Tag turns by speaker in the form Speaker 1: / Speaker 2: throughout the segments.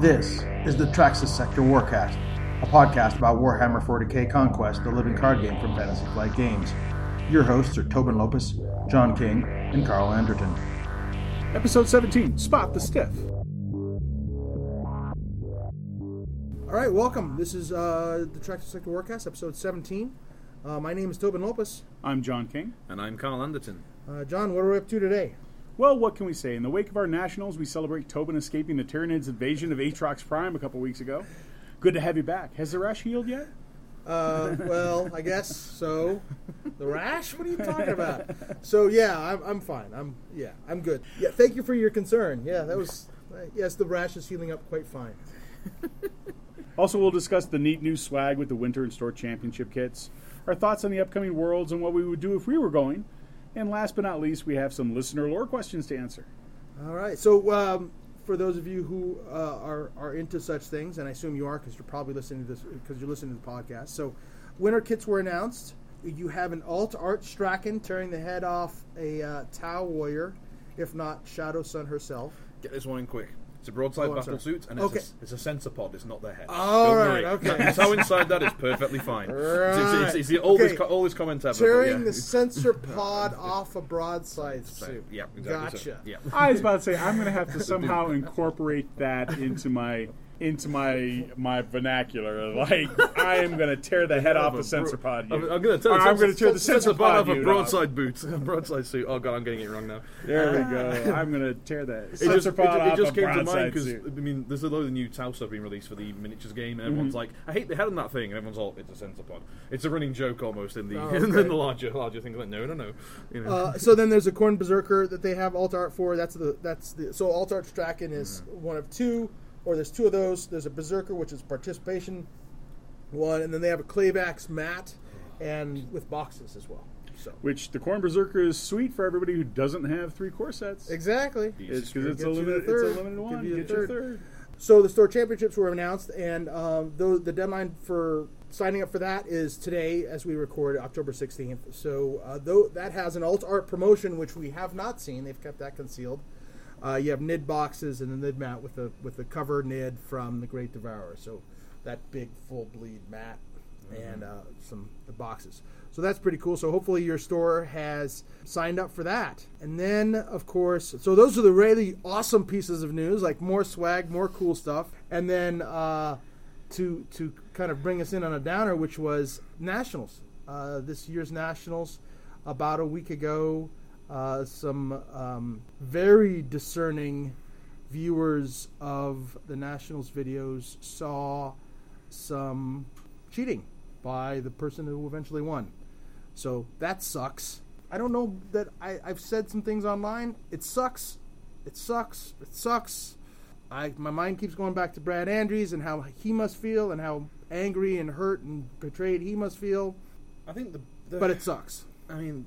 Speaker 1: This is the Traxis Sector Warcast, a podcast about Warhammer 40k Conquest, the living card game from Fantasy Flight Games. Your hosts are Tobin Lopez, John King, and Carl Anderton.
Speaker 2: Episode 17 Spot the Stiff.
Speaker 3: All right, welcome. This is uh, the Traxis Sector Warcast, episode 17. Uh, my name is Tobin Lopez.
Speaker 2: I'm John King.
Speaker 4: And I'm Carl Anderton.
Speaker 3: Uh, John, what are we up to today?
Speaker 2: Well, what can we say? In the wake of our nationals, we celebrate Tobin escaping the Tyranids' invasion of Aatrox Prime a couple weeks ago. Good to have you back. Has the rash healed yet?
Speaker 3: Uh, well, I guess so. The rash? What are you talking about? So yeah, I'm, I'm fine. I'm yeah, I'm good. Yeah, thank you for your concern. Yeah, that was uh, yes, the rash is healing up quite fine.
Speaker 2: Also, we'll discuss the neat new swag with the Winter and Store Championship kits, our thoughts on the upcoming Worlds and what we would do if we were going, and last but not least, we have some listener lore questions to answer.
Speaker 3: All right. So um, for those of you who uh, are are into such things, and I assume you are because you're probably listening to this because you're listening to the podcast. So winter kits were announced. You have an alt art Straken tearing the head off a uh, Tau warrior, if not Shadow Sun herself.
Speaker 4: Get this one in quick. It's a broadside
Speaker 3: Oh,
Speaker 4: battle
Speaker 3: sorry.
Speaker 4: suit, and it's,
Speaker 3: Okay.
Speaker 4: a, it's a sensor pod. It's not their head.
Speaker 3: All
Speaker 4: Don't
Speaker 3: right,
Speaker 4: worry.
Speaker 3: okay.
Speaker 4: It's how inside that is perfectly fine. It's, it's, it's, it's the oldest,
Speaker 3: Okay.
Speaker 4: co- oldest comment ever. but
Speaker 3: Tearing
Speaker 4: yeah.
Speaker 3: the sensor pod off a broadside suit.
Speaker 4: Yeah, exactly. so.
Speaker 3: Gotcha.
Speaker 4: Yeah.
Speaker 2: I was about to say I'm going to have to somehow incorporate that into my into my my vernacular. Like I am going to tear the head off the sensor pod.
Speaker 4: I'm. I'm going to tell
Speaker 2: Or I'm going to tear the
Speaker 4: sensor
Speaker 2: sensor
Speaker 4: pod
Speaker 2: pod
Speaker 4: off a broadside boot, a broadside suit. Oh god, I'm getting it wrong now.
Speaker 2: There we ah. go. I'm going to tear that
Speaker 4: It
Speaker 2: sensor
Speaker 4: just, it,
Speaker 2: pod
Speaker 4: it
Speaker 2: off
Speaker 4: just
Speaker 2: a
Speaker 4: came to mind because. I mean, there's a load of new Tau stuff being released for the miniatures game, and everyone's mm-hmm. like, "I hate the head on that thing," and everyone's all, "It's a sensor pod." It's a running joke almost in the
Speaker 3: Oh,
Speaker 4: in the larger larger thing. Like, no, no, no. You know.
Speaker 3: Uh, so then there's a Khorne Berserker that they have alt art for. That's the that's the so alt art Straken is mm-hmm. one of two, or there's two of those. There's a Berserker which is participation one, and then they have a Clavax mat, and with boxes as well. So
Speaker 2: Which the Khorne Berserker is sweet for everybody who doesn't have three core sets.
Speaker 3: exactly.
Speaker 2: It's because it's,
Speaker 3: Get
Speaker 2: a limited, it's a limited
Speaker 3: Give
Speaker 2: one.
Speaker 3: you the
Speaker 2: Get your
Speaker 3: third.
Speaker 2: third.
Speaker 3: So the store championships were announced, and um, those, the deadline for signing up for that is today, as we record, October 16th. So uh, though that has an alt art promotion, which we have not seen, they've kept that concealed. Uh, you have nid boxes and the nid mat with the with the cover nid from the Great Devourer. So that big full bleed mat and uh, some boxes. So that's pretty cool. So hopefully your store has signed up for that. And then, of course, so those are the really awesome pieces of news, like more swag, more cool stuff. And then uh, to to kind of bring us in on a downer, which was nationals. Uh, this year's nationals, about a week ago, uh, some um, very discerning viewers of the nationals videos saw some cheating by the person who eventually won. So that sucks. I don't know that I, I've said some things online. It sucks. It sucks. It sucks. I my mind keeps going back to Brad Andres and how he must feel and how angry and hurt and betrayed he must feel.
Speaker 4: I think the, the
Speaker 3: But it sucks.
Speaker 4: I mean,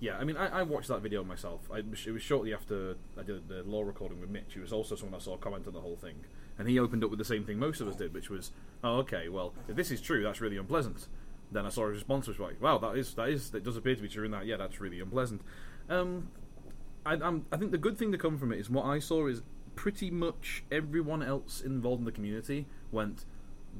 Speaker 4: yeah, I mean, I, I watched that video myself. I, it was shortly after I did the law recording with Mitch. He was also someone I saw comment on the whole thing, and he opened up with the same thing most of us did, which was, "Oh, okay, well, if this is true, that's really unpleasant." Then I saw his response was like, "Wow, that is that is that does appear to be true, and that yeah, that's really unpleasant." Um, I, I'm, I think the good thing to come from it is what I saw is pretty much everyone else involved in the community went,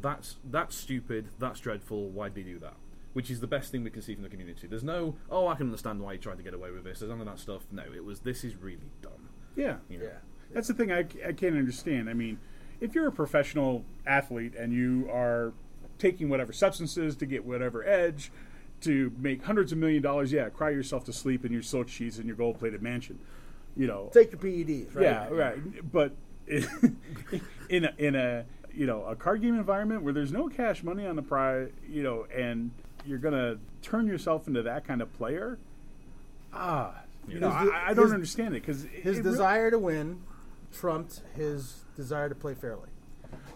Speaker 4: "That's that's stupid. That's dreadful. Why'd they do that?" Which is the best thing we can see from the community. There's no, "Oh, I can understand why you tried to get away with this." There's none of that stuff. No, it was, "This is really dumb."
Speaker 2: Yeah.
Speaker 4: You know?
Speaker 2: That's the thing I, I can't understand. I mean, if you're a professional athlete and you are taking whatever substances to get whatever edge to make hundreds of million dollars, yeah, cry yourself to sleep in your silk sheets in your gold plated mansion. You know,
Speaker 3: Take your PEDs, right?
Speaker 2: yeah, right. But in a, in a you know a card game environment where there's no cash money on the prize, you know, and you're gonna turn yourself into that kind of player. Ah, you know,
Speaker 3: His
Speaker 2: I, I don't
Speaker 3: his-
Speaker 2: understand it because
Speaker 3: His desire to win trumped his desire to play fairly.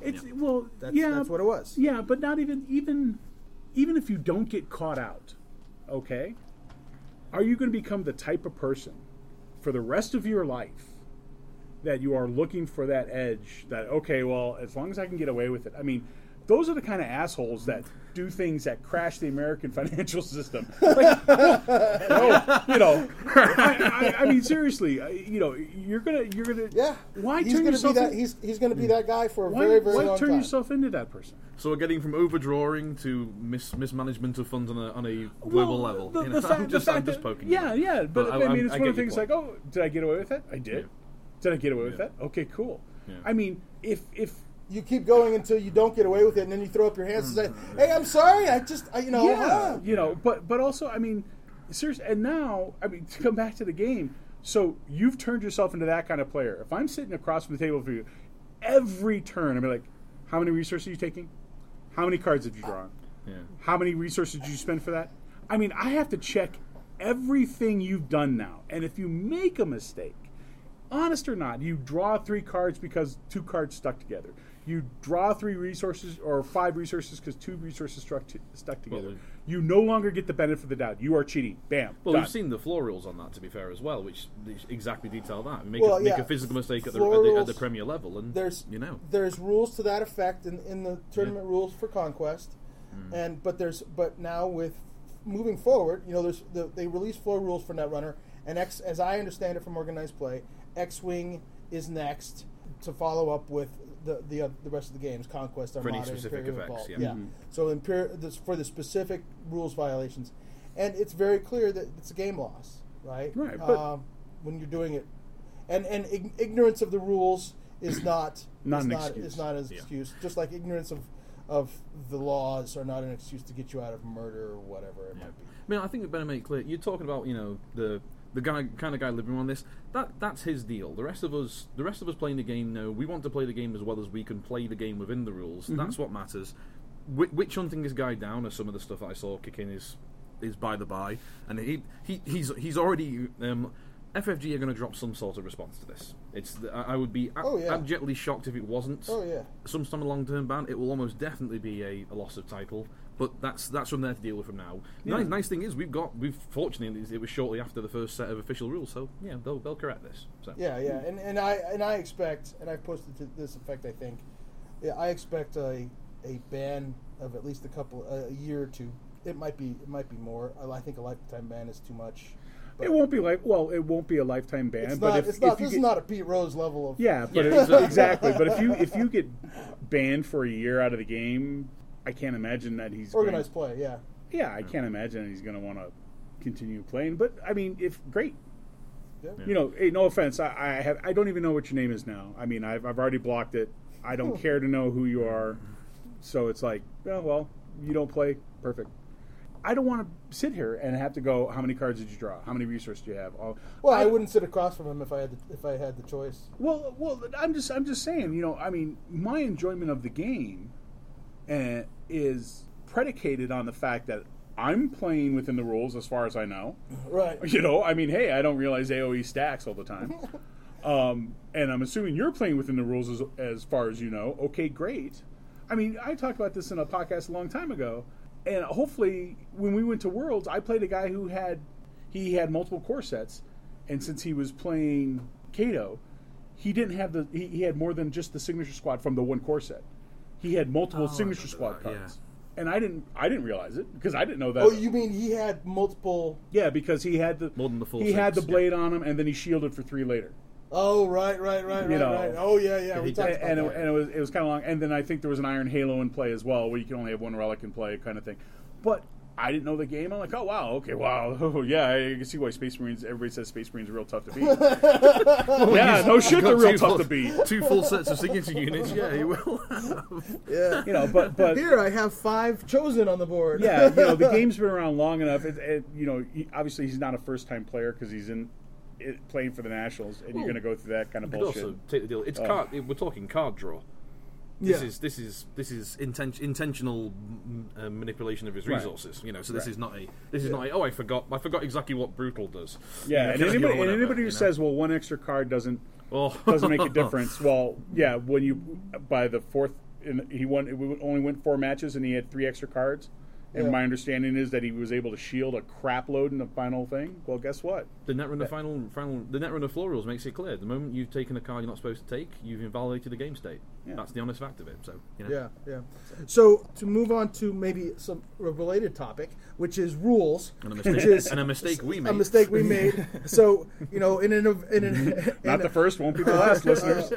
Speaker 2: It's well,
Speaker 3: That's,
Speaker 2: yeah,
Speaker 3: that's what it was.
Speaker 2: Yeah, but not even even even if you don't get caught out, okay? Are you going to become the type of person for the rest of your life that you are looking for that edge that okay, well, as long as I can get away with it. I mean, those are the kind of assholes that do things that crash the American financial system. Like, no, you know, I, I, I mean, seriously, uh, you know, you're gonna, you're gonna,
Speaker 3: Yeah.
Speaker 2: Why
Speaker 3: he's
Speaker 2: turn
Speaker 3: gonna
Speaker 2: yourself?
Speaker 3: be that?
Speaker 2: in-
Speaker 3: He's he's going to be that guy for a
Speaker 2: why,
Speaker 3: very very
Speaker 2: why
Speaker 3: long
Speaker 2: turn
Speaker 3: time.
Speaker 2: yourself into that person?
Speaker 4: So we're getting from overdrawing to mis- mismanagement of funds on a, on a global
Speaker 2: Well,
Speaker 4: level.
Speaker 2: The,
Speaker 4: you
Speaker 2: the
Speaker 4: know,
Speaker 2: fact,
Speaker 4: I'm just,
Speaker 2: the
Speaker 4: I'm
Speaker 2: fact
Speaker 4: just
Speaker 2: that-
Speaker 4: poking.
Speaker 2: Yeah,
Speaker 4: you.
Speaker 2: yeah, but,
Speaker 4: But I-
Speaker 2: I, mean, it's
Speaker 4: I
Speaker 2: one of the things
Speaker 4: point.
Speaker 2: like, oh, did I get away with it? I did.
Speaker 4: Yeah.
Speaker 2: Did I get away with
Speaker 4: Yeah.
Speaker 2: that? Okay, cool.
Speaker 4: Yeah.
Speaker 2: I mean, if if
Speaker 3: you keep going until you don't get away with it, and then you throw up your hands and say, "Hey, I'm sorry. I just, I, you know,
Speaker 2: yeah,
Speaker 3: uh,
Speaker 2: you know, but but also, I mean, seriously, and now, I mean, to come back to the game, so you've turned yourself into that kind of player. If I'm sitting across from the table for you, every turn, I'm like, how many resources are you taking? How many cards have you draw?
Speaker 4: Yeah.
Speaker 2: How many resources did you spend for that? I mean, I have to check everything you've done now, and if you make a mistake, honest or not, you draw three cards because two cards stuck together. You draw three resources or five resources because two resources struck t- stuck together.
Speaker 4: Well,
Speaker 2: you no longer get the benefit of the doubt. You are cheating. Bam.
Speaker 4: Well,
Speaker 2: done.
Speaker 4: we've seen the floor rules on that, to be fair, as well, which exactly detail that. Make,
Speaker 3: Well,
Speaker 4: a, make
Speaker 3: yeah.
Speaker 4: a physical mistake at the,
Speaker 3: Floor
Speaker 4: at, the, at the Premier level, and
Speaker 3: there's
Speaker 4: you know.
Speaker 3: there's rules to that effect in, in the tournament rules for conquest,
Speaker 4: Mm.
Speaker 3: and but there's but now with moving forward, you know, there's the, they release floor rules for Netrunner, and X as I understand it from organized play, X Wing is next to follow up with the the, uh, the rest of the games, conquest,
Speaker 4: For any specific
Speaker 3: Imperial
Speaker 4: effects,
Speaker 3: Revolt.
Speaker 4: yeah.
Speaker 2: Mhm.
Speaker 3: So Imper- this, for the specific rules violations, and it's very clear that it's a game loss, right?
Speaker 2: Right, but-
Speaker 3: um, when you're doing it, and and ig- ignorance of the rules is not
Speaker 2: Not
Speaker 3: is
Speaker 2: an
Speaker 3: not
Speaker 2: excuse.
Speaker 3: is not an
Speaker 4: Yeah.
Speaker 3: excuse. Just like ignorance of of the laws are not an excuse to get you out of murder or whatever it
Speaker 4: Yeah.
Speaker 3: might be.
Speaker 4: I mean, I think we better make clear. You're talking about, you know, the the guy kind of guy living on this. That that's his deal. The rest of us, the rest of us playing the game, know we want to play the game as well as we can play the game within the rules. That's what matters. Wh- which hunting this guy down, or some of the stuff I saw kicking is is by the by, and he, he he's he's already. Um, FFG are going to drop some sort of response to this. It's I I would be
Speaker 3: Oh, yeah.
Speaker 4: abjectly shocked if it wasn't
Speaker 3: Oh yeah.
Speaker 4: some sort of long term ban, it will almost definitely be a, a loss of title. But that's that's from there to deal with from now.
Speaker 2: Yeah.
Speaker 4: Nice, nice thing is we've got we've fortunately it was shortly after the first set of official rules, so yeah they'll they'll correct this. So
Speaker 3: Yeah, yeah, and, and I and I expect, and I've posted to this effect. I think, yeah, I expect a a ban of at least a couple a year or two. It might be it might be more. I, I think a lifetime ban is too much. but
Speaker 2: it won't be like well, it won't be a lifetime ban.
Speaker 3: It's
Speaker 2: but
Speaker 3: not.
Speaker 2: if,
Speaker 3: it's not.
Speaker 2: if you
Speaker 3: This
Speaker 2: get,
Speaker 3: is not a Pete Rose level of.
Speaker 2: Yeah, but
Speaker 4: Yeah,
Speaker 2: it- uh, exactly. But if you if you get banned for a year out of the game, I can't imagine that he's going-
Speaker 3: organized play. Yeah.
Speaker 2: yeah, I can't imagine that he's going to want to continue playing. But I mean, if great,
Speaker 3: Yeah.
Speaker 2: you know, hey, no offense, I, I have I don't even know what your name is now. I mean, I've I've already blocked it. I don't care to know who you are. So it's like, oh, well, you don't play, perfect. I don't want to sit here and have to go. How many cards did you draw? How many resources do you have? Oh,
Speaker 3: Well, I, wouldn't sit across from him if I had the, if I had the choice.
Speaker 2: Well, well, I'm just I'm just saying, you know, I mean, my enjoyment of the game uh, is predicated on the fact that I'm playing within the rules as far as I know.
Speaker 3: Right.
Speaker 2: You know, I mean, hey, I don't realize AOE stacks all the time. um, and I'm assuming you're playing within the rules as, as far as you know. Okay, great. I mean, I talked about this in a podcast a long time ago, and hopefully, when we went to Worlds, I played a guy who had he had multiple core sets, and since he was playing Cato, he didn't have the he, he had more than just the signature squad from the one core set. He had multiple
Speaker 4: Oh,
Speaker 2: signature squad
Speaker 4: that, yeah.
Speaker 2: cards. And I didn't, I didn't realize it because I didn't know that.
Speaker 3: Oh, you mean he had multiple?
Speaker 2: yeah, because he had the
Speaker 4: More than the full
Speaker 2: He had the
Speaker 4: six, yeah.
Speaker 2: blade on him, and then he shielded for three later.
Speaker 3: Oh, right, right, right,
Speaker 2: You
Speaker 3: right,
Speaker 2: know.
Speaker 3: right. Oh, yeah, yeah. We talked
Speaker 2: and,
Speaker 3: about
Speaker 2: and,
Speaker 3: that.
Speaker 2: it, and it was it was kind of long. And then I think there was an Iron Halo in play as well, where you can only have one relic in play, kind of thing. But I didn't know the game. I'm like, oh wow, okay, wow, oh, yeah, I can see why Space Marines. Everybody says Space Marines are real tough to beat. yeah, no shit, they're real tough
Speaker 4: full-
Speaker 2: to beat.
Speaker 4: Two full sets of signature units, yeah, he will.
Speaker 3: yeah.
Speaker 2: You know, but but
Speaker 3: Here I have five chosen on the board.
Speaker 2: yeah, you know, the game's been around long enough. It, it, you know, he, obviously he's not a first time player because he's in it, playing for the Nationals, and you're going to go through that kind of
Speaker 4: You could
Speaker 2: bullshit.
Speaker 4: also take the deal. It's
Speaker 2: Oh.
Speaker 4: card. We're talking card draw. This
Speaker 3: Yeah.
Speaker 4: is this is this is inten- intentional mm, uh, manipulation of his
Speaker 2: Right.
Speaker 4: resources. You know, so this
Speaker 2: Right.
Speaker 4: is not a this is not a oh I forgot I forgot exactly what brutal does.
Speaker 2: Yeah,
Speaker 4: You know,
Speaker 2: and anybody, and anybody who
Speaker 4: you know.
Speaker 2: says, "Well, one extra card doesn't
Speaker 4: oh
Speaker 2: doesn't make a difference," well, yeah, when you by the fourth, in, he won. We only went four matches, and he had three extra cards. And
Speaker 3: Yeah.
Speaker 2: my understanding is that he was able to shield a crap load in the final thing. Well, guess what?
Speaker 4: The Netrunner final, final, the Netrunner floor rules makes it clear. The moment you've taken a card you're not supposed to take, you've invalidated the game state.
Speaker 2: Yeah.
Speaker 4: That's the honest fact of it. So, you know.
Speaker 3: Yeah, yeah. So to move on to maybe some related topic, which is rules,
Speaker 4: And a
Speaker 3: which
Speaker 4: mistake,
Speaker 3: is
Speaker 4: and a mistake we made.
Speaker 3: a mistake we made. So you know, in an in an
Speaker 2: Not
Speaker 3: in
Speaker 2: the first, won't be the last, listeners.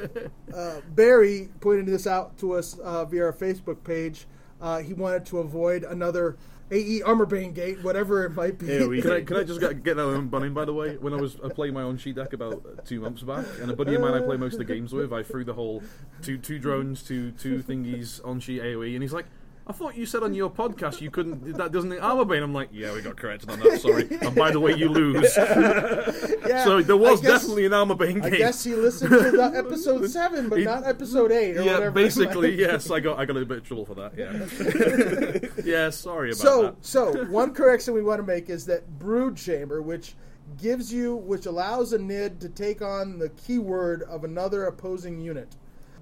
Speaker 3: uh, Barry pointed this out to us uh, via our Facebook page. Uh, he wanted to avoid another AE Armorbane gate, whatever it might be.
Speaker 2: Yeah, we-
Speaker 4: Can I, can I just get, get that on bunning, by the way? When I was uh, playing my own sheet deck about two months back, and a buddy of mine I play most of the games with, I threw the whole two two drones, two two thingies on sheet AoE, and he's like, I thought you said on your podcast you couldn't, that doesn't armor bane. I'm like, yeah, we got corrected on that, sorry. And by the way, you lose.
Speaker 3: Yeah,
Speaker 4: so there was
Speaker 3: guess-
Speaker 4: definitely an armor bane
Speaker 3: I guess he listened to the episode seven, but
Speaker 4: He-
Speaker 3: not episode eight or
Speaker 4: yeah,
Speaker 3: whatever.
Speaker 4: basically, yes. I got I got a bit of trouble for that. Yeah, yeah. Sorry about
Speaker 3: So,
Speaker 4: that.
Speaker 3: so one correction we want to make is that brood chamber, which gives you, which allows a nid to take on the keyword of another opposing unit.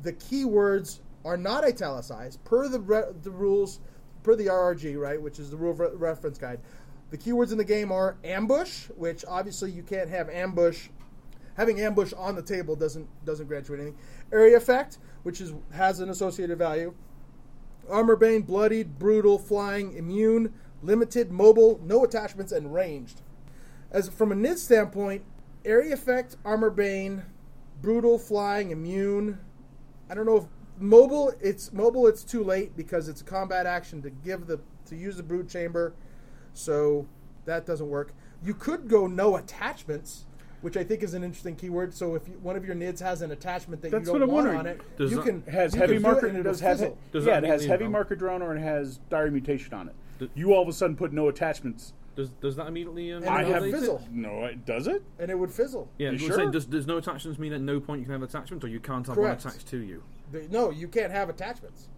Speaker 3: The keywords are not italicized per the re- the rules, per the RRG, right, which is the rule re- reference guide. The keywords in the game are ambush, which obviously you can't have ambush. Having ambush on the table doesn't doesn't grant you anything. Area effect, which is has an associated value. Armor Bane, bloodied, brutal, flying, immune, limited, mobile, no attachments, and ranged. As from a NID standpoint, area effect, Armor Bane, brutal, flying, immune. I don't know if mobile. It's mobile. It's too late because it's a combat action to give the to use the brood chamber, so that doesn't work. You could go no attachments. Which I think is an interesting keyword. So if you, one of your nids has an attachment that
Speaker 2: That's
Speaker 3: you don't want
Speaker 2: wondering.
Speaker 3: on it,
Speaker 4: Does
Speaker 3: you can
Speaker 2: has
Speaker 3: you
Speaker 2: heavy
Speaker 3: can do
Speaker 2: marker.
Speaker 3: it and
Speaker 2: It does have
Speaker 3: fizzle.
Speaker 4: Does
Speaker 2: yeah, it has heavy
Speaker 4: know-
Speaker 2: marker drone or it has dire mutation on it.
Speaker 4: D-
Speaker 2: you all of a sudden put no attachments.
Speaker 4: Does does that immediately? Um,
Speaker 3: And
Speaker 2: I
Speaker 3: it'll
Speaker 2: have
Speaker 4: invalidate it?
Speaker 3: fizzle.
Speaker 2: No, it does it?
Speaker 3: and it would fizzle.
Speaker 4: Yeah,
Speaker 2: You
Speaker 4: you
Speaker 2: sure?
Speaker 4: saying does, does no attachments mean at no point you can have attachments, or you can't have
Speaker 3: Correct.
Speaker 4: one attached to you?
Speaker 3: The- No, you can't have attachments,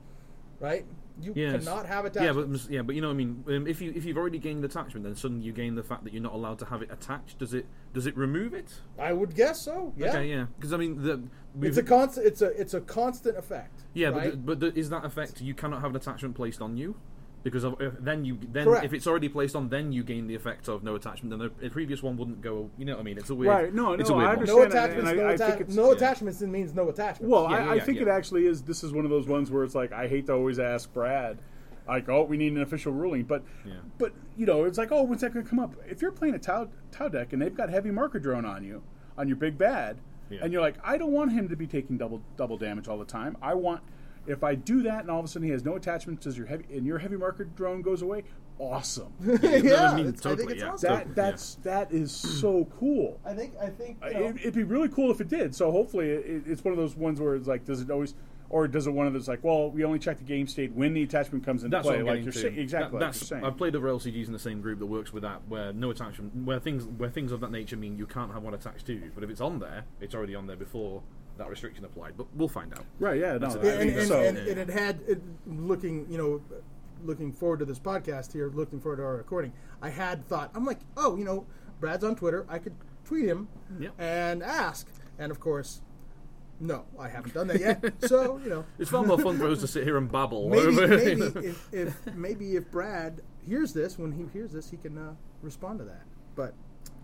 Speaker 3: right? You
Speaker 4: Yes.
Speaker 3: cannot have attachments.
Speaker 4: Yeah, but yeah, but you know, what I mean, um, if you if you've already gained attachment, then suddenly you gain the fact that you're not allowed to have it attached. Does it does it remove it?
Speaker 3: I would guess so. Yeah,
Speaker 4: Okay, yeah, because I mean, the,
Speaker 3: it's a constant. It's a it's a constant effect.
Speaker 4: yeah,
Speaker 3: right?
Speaker 4: but the, but the, is that effect you cannot have an attachment placed on you? Because if, then you then
Speaker 3: Correct.
Speaker 4: if it's already placed on, then you gain the effect of no attachment. Then the, the previous one wouldn't go. You know what I mean? It's a weird.
Speaker 2: Right, no,
Speaker 4: it's
Speaker 2: no,
Speaker 4: a weird
Speaker 2: I
Speaker 4: one.
Speaker 2: understand.
Speaker 3: no
Speaker 2: and I-
Speaker 3: attachments. no
Speaker 2: I- I
Speaker 3: atta-
Speaker 2: think it's-
Speaker 3: no
Speaker 4: yeah.
Speaker 3: attachments. Means no attachments.
Speaker 2: Well,
Speaker 4: Yeah,
Speaker 2: I,
Speaker 4: yeah,
Speaker 2: I think
Speaker 4: yeah.
Speaker 2: it actually is. This is one of those ones where it's like I hate to always ask Brad, like, oh, we need an official ruling, but,
Speaker 4: Yeah.
Speaker 2: but you know, it's like, oh, when's that going to come up? If you're playing a Tau, Tau deck and they've got heavy marker drone on you, on your big bad,
Speaker 4: Yeah.
Speaker 2: and you're like, I don't want him to be taking double double damage all the time. I want. If I do that and all of a sudden he has no attachments, does your heavy and your heavy marker drone goes away? Awesome.
Speaker 3: yeah,
Speaker 4: I mean,
Speaker 3: it's- I think it's
Speaker 4: yeah.
Speaker 3: awesome.
Speaker 2: that that's that is so cool.
Speaker 3: I think I think
Speaker 2: Uh,
Speaker 3: you know,
Speaker 2: It, it'd be really cool if it did. So hopefully, it, it's one of those ones where it's like, does it always, or does it one of those like, well, we only check the game state when the attachment comes into
Speaker 4: That's
Speaker 2: play,
Speaker 4: what I'm
Speaker 2: like you're saying, exactly.
Speaker 4: That-
Speaker 2: like
Speaker 4: that's,
Speaker 2: you're.
Speaker 4: I've played other LCGs in the same group that works with that, where no attachment, where things where things of that nature mean you can't have one attached to you. But if it's on there, it's already on there before that restriction applied. But we'll find out.
Speaker 2: right? Yeah. No.
Speaker 4: That's
Speaker 2: I
Speaker 4: it.
Speaker 3: Yeah,
Speaker 2: mean,
Speaker 3: and, and,
Speaker 2: so
Speaker 3: and, and it had it, looking, you know, looking forward to this podcast here, looking forward to our recording. I had thought, I'm like, oh, you know, Brad's on Twitter. I could tweet him
Speaker 4: Yep.
Speaker 3: and ask, and of course, no, I haven't done that yet. so you know,
Speaker 4: It's far more fun for us to sit here and babble.
Speaker 3: maybe
Speaker 4: over-
Speaker 3: maybe if, if maybe if Brad hears this, when he hears this, he can uh, respond to that. But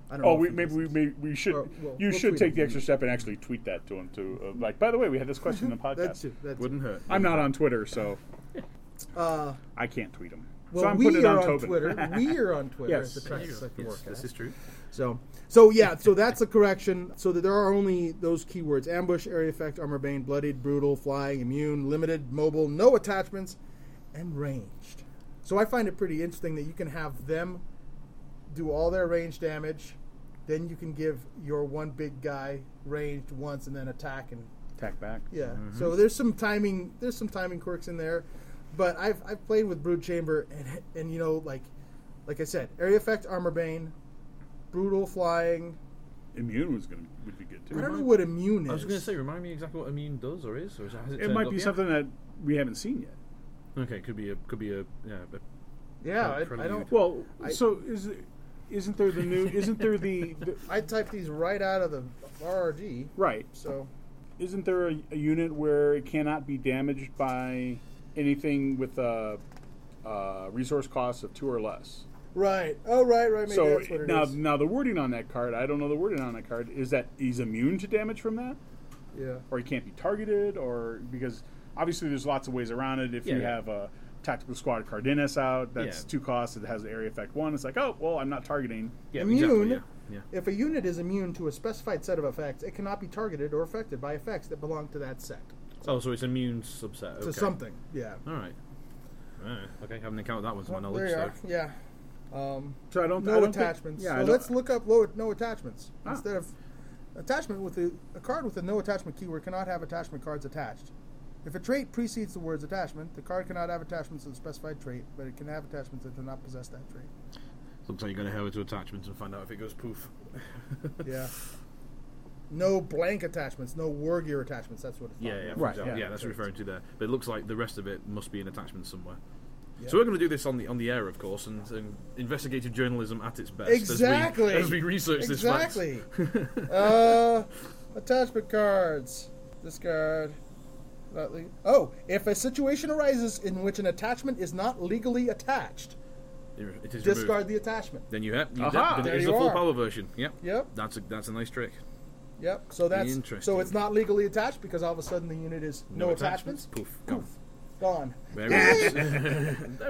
Speaker 3: I don't know.
Speaker 2: Oh,
Speaker 3: if
Speaker 2: we, maybe we, may, we should.
Speaker 3: Or, well,
Speaker 2: you
Speaker 3: we'll
Speaker 2: should take
Speaker 3: him.
Speaker 2: the extra step and actually tweet that to him too. Uh, like, by the way, we had this question in the podcast.
Speaker 3: That's it. That's
Speaker 4: Wouldn't hurt.
Speaker 2: I'm not on Twitter, so
Speaker 3: Uh,
Speaker 2: I can't tweet him.
Speaker 3: well,
Speaker 2: so I'm
Speaker 3: we
Speaker 2: putting it
Speaker 3: are
Speaker 2: on,
Speaker 3: on
Speaker 2: Tobin.
Speaker 3: Twitter. we are on Twitter.
Speaker 2: Yes.
Speaker 3: at the Traxis Sector
Speaker 4: Yes, this is true.
Speaker 3: So, so yeah, so that's a correction. So that there are only those keywords: ambush, area effect, armor bane, bloodied, brutal, flying, immune, limited, mobile, no attachments, and ranged. So I find it pretty interesting that you can have them do all their range damage, then you can give your one big guy ranged once and then attack and
Speaker 2: Attack back.
Speaker 3: yeah. Mm-hmm. So there's some timing. There's some timing quirks in there, but I've I've played with Brood Chamber and and you know like like I said, area effect, armor bane, brutal flying.
Speaker 2: Immune was gonna would be good too.
Speaker 3: I don't know what immune is.
Speaker 4: I was going to say, remind me exactly what immune does or is, or is it, has it,
Speaker 2: It might
Speaker 4: up
Speaker 2: be
Speaker 4: yet?
Speaker 2: something that we haven't seen yet.
Speaker 4: Okay, could be a could be a yeah. But
Speaker 3: yeah, I, I don't.
Speaker 2: Well,
Speaker 3: I-
Speaker 2: so is it, isn't there the new? Isn't there the, the
Speaker 3: I typed these right out of the RRG.
Speaker 2: right?
Speaker 3: So
Speaker 2: Isn't there a, a unit where it cannot be damaged by anything with a, uh, resource cost of two or less.
Speaker 3: Right. Oh, right, right. Maybe
Speaker 2: so
Speaker 3: that's what it
Speaker 2: now,
Speaker 3: is.
Speaker 2: now the wording on that card, I don't know the wording on that card. Is that he's immune to damage from that,
Speaker 3: Yeah.
Speaker 2: or he can't be targeted, or because obviously there's lots of ways around it. If
Speaker 4: Yeah,
Speaker 2: you
Speaker 4: yeah.
Speaker 2: have a tactical squad Cardenas out, that's
Speaker 4: Yeah.
Speaker 2: two costs. It has area effect one. It's like, oh well, I'm not targeting.
Speaker 4: Yeah,
Speaker 3: Immune.
Speaker 4: exactly, yeah, yeah.
Speaker 3: If a unit is immune to a specified set of effects, it cannot be targeted or affected by effects that belong to that set.
Speaker 4: Oh, so it's immune subset.
Speaker 3: To
Speaker 4: okay.
Speaker 3: something. Yeah.
Speaker 4: All right. All right. Okay, haven't encountered that one to my
Speaker 3: Well,
Speaker 4: knowledge.
Speaker 3: there you
Speaker 4: so.
Speaker 3: are. Yeah. Um,
Speaker 2: So I don't. I
Speaker 3: no
Speaker 2: don't think-
Speaker 3: attachments.
Speaker 2: yeah, I
Speaker 3: so
Speaker 2: don't-
Speaker 3: let's look up low, no attachments
Speaker 2: Ah.
Speaker 3: instead of attachment with the a card with a no attachment keyword cannot have attachment cards attached. If a trait precedes the words attachment, the card cannot have attachments to the specified trait, but it can have attachments that do not possess that trait.
Speaker 4: Looks like you're going to go to attachments and find out if it goes poof.
Speaker 3: Yeah. No blank attachments, no war gear attachments. That's what it's
Speaker 4: Yeah, yeah, for
Speaker 2: Right,
Speaker 4: example.
Speaker 2: yeah.
Speaker 4: yeah, that's what referring to there. But it looks like the rest of it must be an attachment somewhere.
Speaker 3: Yeah.
Speaker 4: So we're going to do this on the on the air, of course, and, and investigative journalism at its best.
Speaker 3: Exactly.
Speaker 4: As we, as we research this.
Speaker 3: Exactly. uh, attachment cards. Discard. Not le- oh, if a situation arises in which an attachment is not legally attached,
Speaker 4: It is
Speaker 3: discard
Speaker 4: removed.
Speaker 3: the attachment.
Speaker 4: Then you have you
Speaker 2: Aha!
Speaker 4: then
Speaker 3: There
Speaker 4: it is
Speaker 3: you
Speaker 4: the full
Speaker 3: are.
Speaker 4: power version. Yep.
Speaker 3: Yep.
Speaker 4: That's a that's a nice trick.
Speaker 3: Yep. So that's so it's not legally attached because all of a sudden the unit is no, attachments.
Speaker 4: Poof. Gone.
Speaker 3: Gone.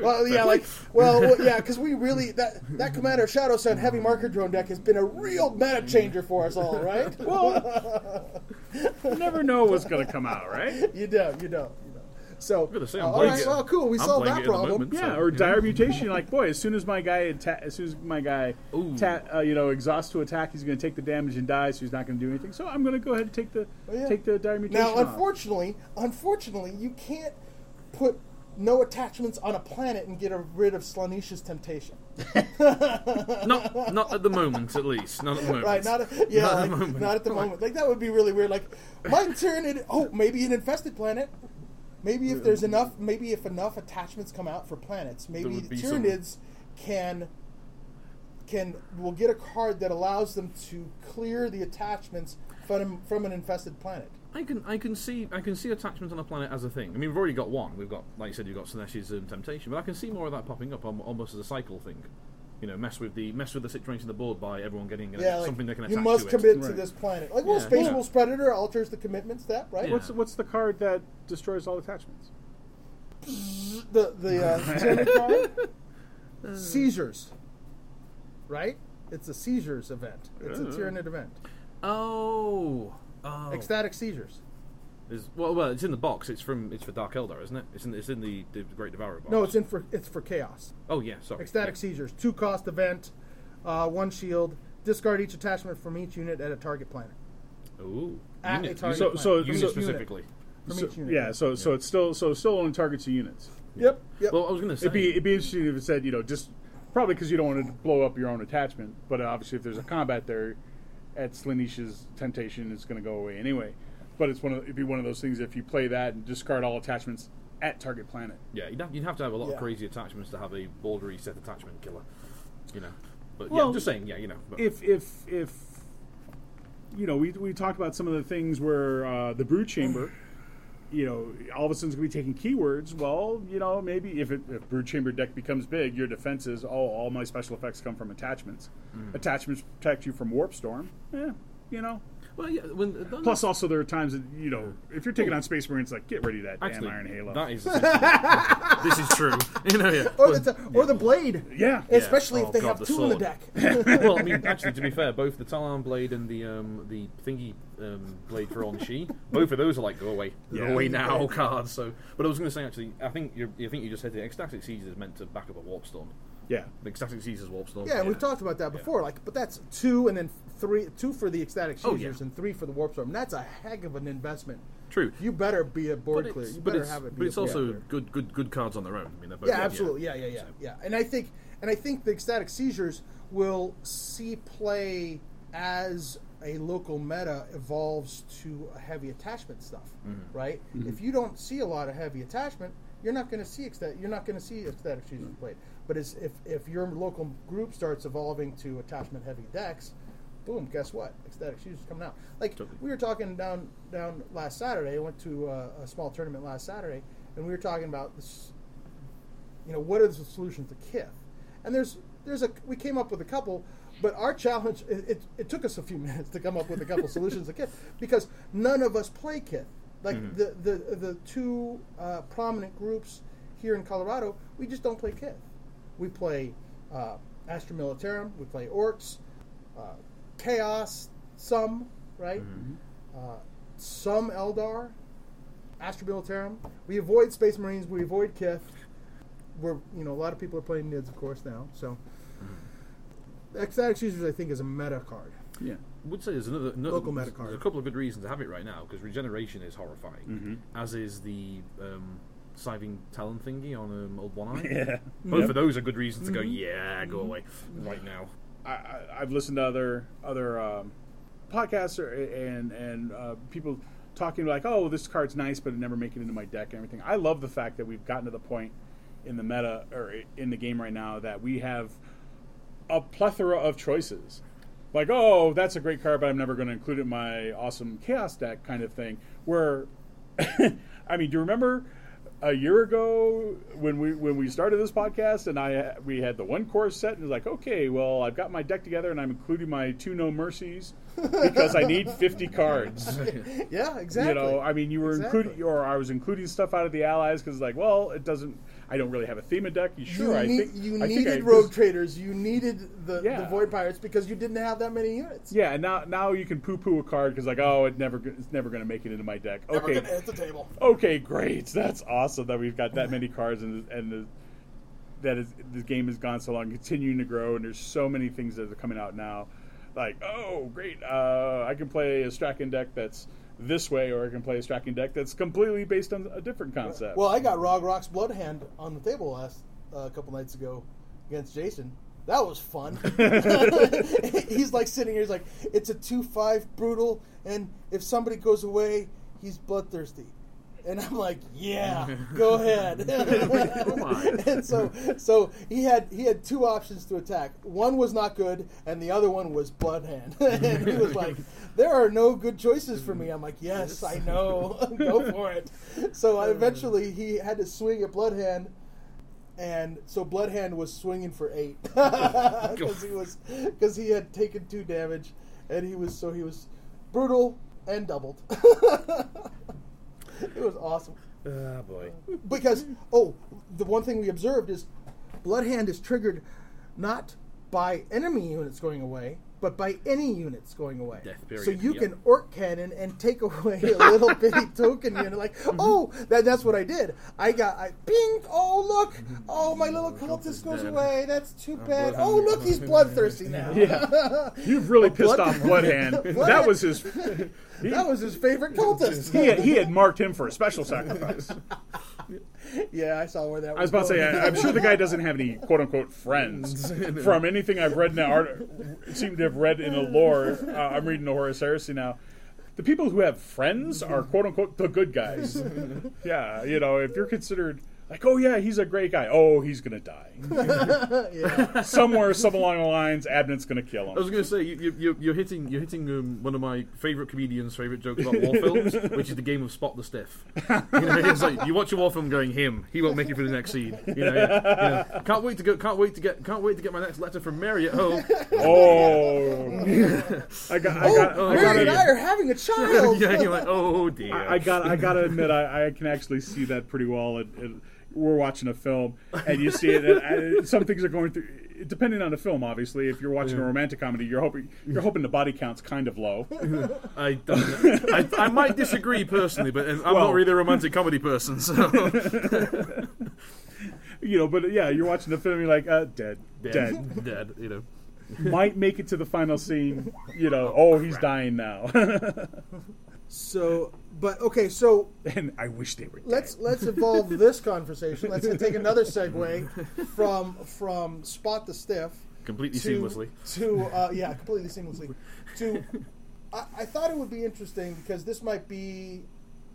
Speaker 3: Well, yeah, like, well, well yeah, because we really that that Commander Shadow Sun heavy marker drone deck has been a real meta changer for us all, right?
Speaker 2: Well, you never know what's going to come out, right?
Speaker 3: you don't, you don't, you don't. So,
Speaker 4: gonna say, I'm
Speaker 3: uh, all
Speaker 4: it-
Speaker 3: well, cool. We
Speaker 4: I'm
Speaker 3: solved that
Speaker 4: it at the
Speaker 3: problem.
Speaker 4: moment.
Speaker 2: Yeah,
Speaker 4: So,
Speaker 2: or
Speaker 4: yeah.
Speaker 2: dire mutation. Like, boy, as soon as my guy atta- as soon as my guy ta- uh, you know exhausts to attack, he's going to take the damage and die, so he's not going to do anything. So I'm going to go ahead and take the
Speaker 3: Oh, yeah.
Speaker 2: take the dire mutation.
Speaker 3: Now,
Speaker 2: off.
Speaker 3: unfortunately, unfortunately, you can't put no attachments on a planet and get rid of Slaanesh's temptation.
Speaker 4: Not not at the moment, at least. Not at the moment.
Speaker 3: Right? Not a, yeah,
Speaker 4: Not at the moment.
Speaker 3: not at the moment. Like that would be really weird. Like my Tyranid. Oh, maybe an infested planet. Maybe if there's enough, maybe if enough attachments come out for planets, maybe
Speaker 4: be
Speaker 3: Tyranids can can will get a card that allows them to clear the attachments from from an infested planet.
Speaker 4: I can I can see I can see attachment on a planet as a thing. I mean, we've already got one. We've got, like you said, you've got Slaanesh's um, temptation, but I can see more of that popping up al- almost as a cycle thing. You know, mess with the mess with the situation of the board by everyone getting uh,
Speaker 3: Yeah, like,
Speaker 4: something they can attach to.
Speaker 3: you must
Speaker 4: to
Speaker 3: commit
Speaker 4: it.
Speaker 3: to
Speaker 2: Right.
Speaker 3: this planet. Like, well,
Speaker 4: Yeah.
Speaker 3: Space
Speaker 4: Yeah.
Speaker 3: Wolf's Predator alters the commitment step, right?
Speaker 4: Yeah.
Speaker 2: what's what's the card that destroys all attachments?
Speaker 3: The the uh, card, seizures, right? It's a seizures event. It's a
Speaker 4: Oh.
Speaker 3: Tyranid event.
Speaker 4: Oh, oh.
Speaker 3: Ecstatic seizures.
Speaker 4: Is- well, well, it's in the box. It's from it's for Dark Eldar, isn't it? It's in it's in the, the Great Devourer box.
Speaker 3: No, it's in for it's for chaos.
Speaker 4: Oh yeah, sorry.
Speaker 3: Ecstatic
Speaker 4: Yeah.
Speaker 3: seizures, two cost event, uh, one shield. Discard each attachment from each unit at a target planet.
Speaker 4: Ooh,
Speaker 3: At
Speaker 4: unit,
Speaker 3: a target
Speaker 2: So-
Speaker 3: planet.
Speaker 2: so-
Speaker 4: unit
Speaker 2: so-
Speaker 4: specifically.
Speaker 3: From
Speaker 2: So-
Speaker 3: each unit.
Speaker 2: yeah, so so it's still so it's still only targets of units.
Speaker 3: Yep. Yep.
Speaker 4: Well, I was going to say.
Speaker 2: It'd be it'd be interesting if it said you know just probably because you don't want to blow up your own attachment, but obviously if there's a combat there, at Slaanesh's temptation it's going to go away anyway. But it's one of it'd be one of those things if you play that and discard all attachments at target planet.
Speaker 4: yeah, you'd have, you'd have to have a lot
Speaker 3: Yeah.
Speaker 4: of crazy attachments to have a bordery set attachment killer. You know, but
Speaker 2: Well,
Speaker 4: yeah, just saying. Yeah, you know. But,
Speaker 2: If if if you know we we talked about some of the things where uh, the brood chamber. You know, all of a sudden it's going to be taking keywords. Well, you know, maybe if, it, if brood chamber deck becomes big, your defense is, oh, all my special effects come from attachments.
Speaker 4: Mm.
Speaker 2: Attachments protect you from warp storm. Yeah, you know.
Speaker 4: Well, yeah. When,
Speaker 2: Plus, also there are times that you know if you're taking on Space Marines, like get ready of that
Speaker 4: actually,
Speaker 2: damn Iron Halo.
Speaker 4: that is. essentially- this is true. You know, yeah.
Speaker 3: or the or the blade,
Speaker 2: yeah,
Speaker 3: especially
Speaker 4: Oh,
Speaker 3: if they
Speaker 4: God,
Speaker 3: have
Speaker 4: the
Speaker 3: two in the
Speaker 4: sword.
Speaker 3: deck.
Speaker 4: well, I mean, actually, to be fair, both the Talon blade and the um, the thingy um, blade for Aun'shi, both of those are like go away,
Speaker 2: Yeah.
Speaker 4: go away now cards. So, but I was going to say actually, I think you're, I think you just said the ecstatic siege is meant to back up a warp storm.
Speaker 2: Yeah.
Speaker 4: The ecstatic seizures is warp storm.
Speaker 3: Yeah, and we've talked about that before. Like, but that's two, and then three, two for the ecstatic
Speaker 4: Oh,
Speaker 3: seizures,
Speaker 4: yeah.
Speaker 3: and three for the warp storm. That's a heck of an investment.
Speaker 4: True.
Speaker 3: You better be a board
Speaker 4: But
Speaker 3: clear. You better have it. Be
Speaker 4: but it's
Speaker 3: board
Speaker 4: also
Speaker 3: clear.
Speaker 4: good, good, good cards on their own. I mean, they're both
Speaker 3: yeah,
Speaker 4: good,
Speaker 3: absolutely. Yeah, yeah, yeah, yeah. And I think, and I think the ecstatic seizures will see play as a local meta evolves to a heavy attachment stuff,
Speaker 4: Mm-hmm.
Speaker 3: right? If you don't see a lot of heavy attachment, you're not going to see ecstatic. You're not going to see ecstatic seizures played. But as, if if your local group starts evolving to attachment heavy decks, boom, guess what? Ecstatic seizures coming out. Like
Speaker 4: Totally.
Speaker 3: we were talking down down last Saturday. I went to uh, a small tournament last Saturday, and we were talking about this you know, what are the solutions to Kith? And there's there's a we came up with a couple, but our challenge it, it, it took us a few minutes to come up with a couple solutions to Kith because none of us play Kith. Like the, the the two uh, prominent groups here in Colorado, we just don't play Kith. We play uh, Astra Militarum, we play Orcs, uh, Chaos, some right, uh, some Eldar, Astra Militarum. We avoid Space Marines, we avoid Kith. We're you know a lot of people are playing Nids, of course, now. So Ecstatic Seizures, I think, is a meta card.
Speaker 2: Yeah.
Speaker 4: I would say there's another, another
Speaker 3: Local meta card.
Speaker 4: there's a couple of good reasons to have it right now because regeneration is horrifying,
Speaker 2: Mm-hmm.
Speaker 4: as is the um, Siving Talon thingy on um, Old One Eye.
Speaker 2: Yeah.
Speaker 4: Both
Speaker 2: Yep.
Speaker 4: of those are good reasons to go.
Speaker 3: Mm-hmm.
Speaker 4: Yeah, go away right now.
Speaker 2: I, I, I've listened to other other um, podcasts or, and and uh, people talking like, oh, this card's nice, but it never make it into my deck and everything. I love the fact that we've gotten to the point in the meta or in the game right now that we have a plethora of choices. Like, oh, that's a great card, but I'm never going to include it in my awesome chaos deck kind of thing. Where, I mean, do you remember a year ago when we when we started this podcast and I we had the one course set and it was like, okay, well, I've got my deck together and I'm including my two no mercies because I need 50 cards.
Speaker 3: Yeah, exactly.
Speaker 2: You know, I mean, you were
Speaker 3: Exactly.
Speaker 2: including, or I was including stuff out of the allies because, it's like, well, it doesn't. I don't really have a theme of deck. You sure?
Speaker 3: you,
Speaker 2: I
Speaker 3: need,
Speaker 2: think
Speaker 3: you
Speaker 2: I think
Speaker 3: needed
Speaker 2: I-
Speaker 3: rogue traders. You needed the, the void pirates because you didn't have that many units.
Speaker 2: Yeah, and now now you can poo poo a card because like, oh, it never it's never going to make it into my deck. Okay,
Speaker 3: gonna hit the table.
Speaker 2: okay, great. That's awesome that we've got that many cards and and the, that is the game has gone so long, continuing to grow, and there's so many things that are coming out now. Like, oh, great! Uh, I can play a Straken deck that's this way, or I can play a tracking deck that's completely based on a different concept.
Speaker 3: Well, I got Rog Rock's Bloodhand on the table last uh, a couple nights ago against Jason. That was fun. he's like sitting here. He's like, "It's a two-five brutal, and if somebody goes away, he's bloodthirsty." And I'm like, "Yeah, go ahead." and so, so he had he had two options to attack. One was not good, and the other one was Bloodhand. and he was like, "There are no good choices for me." I'm like, "Yes, I know. go for it." So I, eventually, he had to swing at Bloodhand and so Bloodhand was swinging for eight because he was because he had taken two damage, and he was so he was brutal and doubled. It was awesome
Speaker 4: Ah, boy.
Speaker 3: because oh, the one thing we observed is Bloodhand is triggered not by enemy units going away, but by any units going away.
Speaker 4: Period,
Speaker 3: so you
Speaker 4: yep.
Speaker 3: can orc cannon and take away a little bitty token unit. Like, mm-hmm. oh, that, that's what I did. I got, I bing. Oh look, mm-hmm. oh my little cultist goes
Speaker 4: dead.
Speaker 3: away. That's too bad. Oh look, he's bloodthirsty now.
Speaker 2: Yeah. You've really pissed
Speaker 3: Blood-
Speaker 2: off Bloodhand. that was his. He,
Speaker 3: That was his favorite cultist.
Speaker 2: he had, he had marked him for a special sacrifice.
Speaker 3: yeah, I saw where that was.
Speaker 2: I was about to say. I, I'm sure the guy doesn't have any quote unquote friends. From anything I've read in the art, seem to have read in the lore, uh, I'm reading the Horus Heresy now. The people who have friends are quote unquote the good guys. yeah, you know, if you're considered like, oh yeah, he's a great guy. Oh, he's gonna die
Speaker 3: yeah.
Speaker 2: somewhere, some along the lines. Abnett's gonna kill him.
Speaker 4: I was going to say you, you, you're hitting you're hitting um, one of my favourite comedians' favourite jokes about war films, which is the game of spot the stiff. You know, it's like you watch a war film going him, he won't make it through the next scene. You know, you know, can't wait to go, can't wait to get, can't wait to get my next letter from Mary at home.
Speaker 2: Oh, I got, I
Speaker 3: Oh,
Speaker 2: got, I
Speaker 3: Mary
Speaker 2: got
Speaker 3: and I are having a child.
Speaker 4: yeah, you're like, oh dear.
Speaker 2: I, I got I gotta admit I, I can actually see that pretty well. It, it, we're watching a film and you see it. And, uh, some things are going through. Depending on the film, obviously, if you're watching a romantic comedy, you're hoping you're hoping the body count's kind of low.
Speaker 4: I, don't, I, I might disagree personally, but I'm
Speaker 2: Well-
Speaker 4: not really a romantic comedy person. So
Speaker 2: you know, but yeah, you're watching the film, you're like, uh, dead, dead.
Speaker 4: dead. You know.
Speaker 2: Might make it to the final scene. You know, oh, he's dying now,
Speaker 3: So, but okay, so
Speaker 2: and I wish they were. Dead.
Speaker 3: let's let's evolve this conversation. Let's take another segue from from spot the stiff
Speaker 4: Completely
Speaker 3: to,
Speaker 4: seamlessly.
Speaker 3: to uh, yeah, completely seamlessly to. I, I thought it would be interesting because this might be,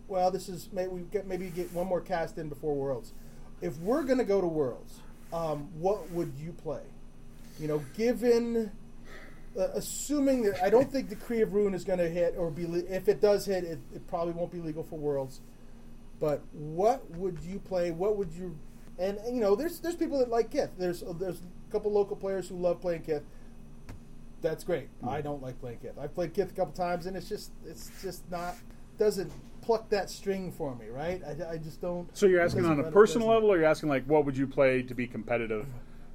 Speaker 3: well, this is maybe we get maybe get one more cast in before Worlds. If we're gonna go to Worlds, um, what would you play? You know, given. Uh, assuming that I don't think Decree of Ruin is going to hit, or be le- if it does hit, it, it probably won't be legal for Worlds. But what would you play? What would you? And you know, there's there's people that like Kith. There's there's a couple local players who love playing Kith. That's great. I don't like playing Kith. I've played Kith a couple times, and it's just it's just not doesn't pluck that string for me, right? I, I just don't.
Speaker 2: So you're asking on a personal level, or you're asking like, what would you play to be competitive?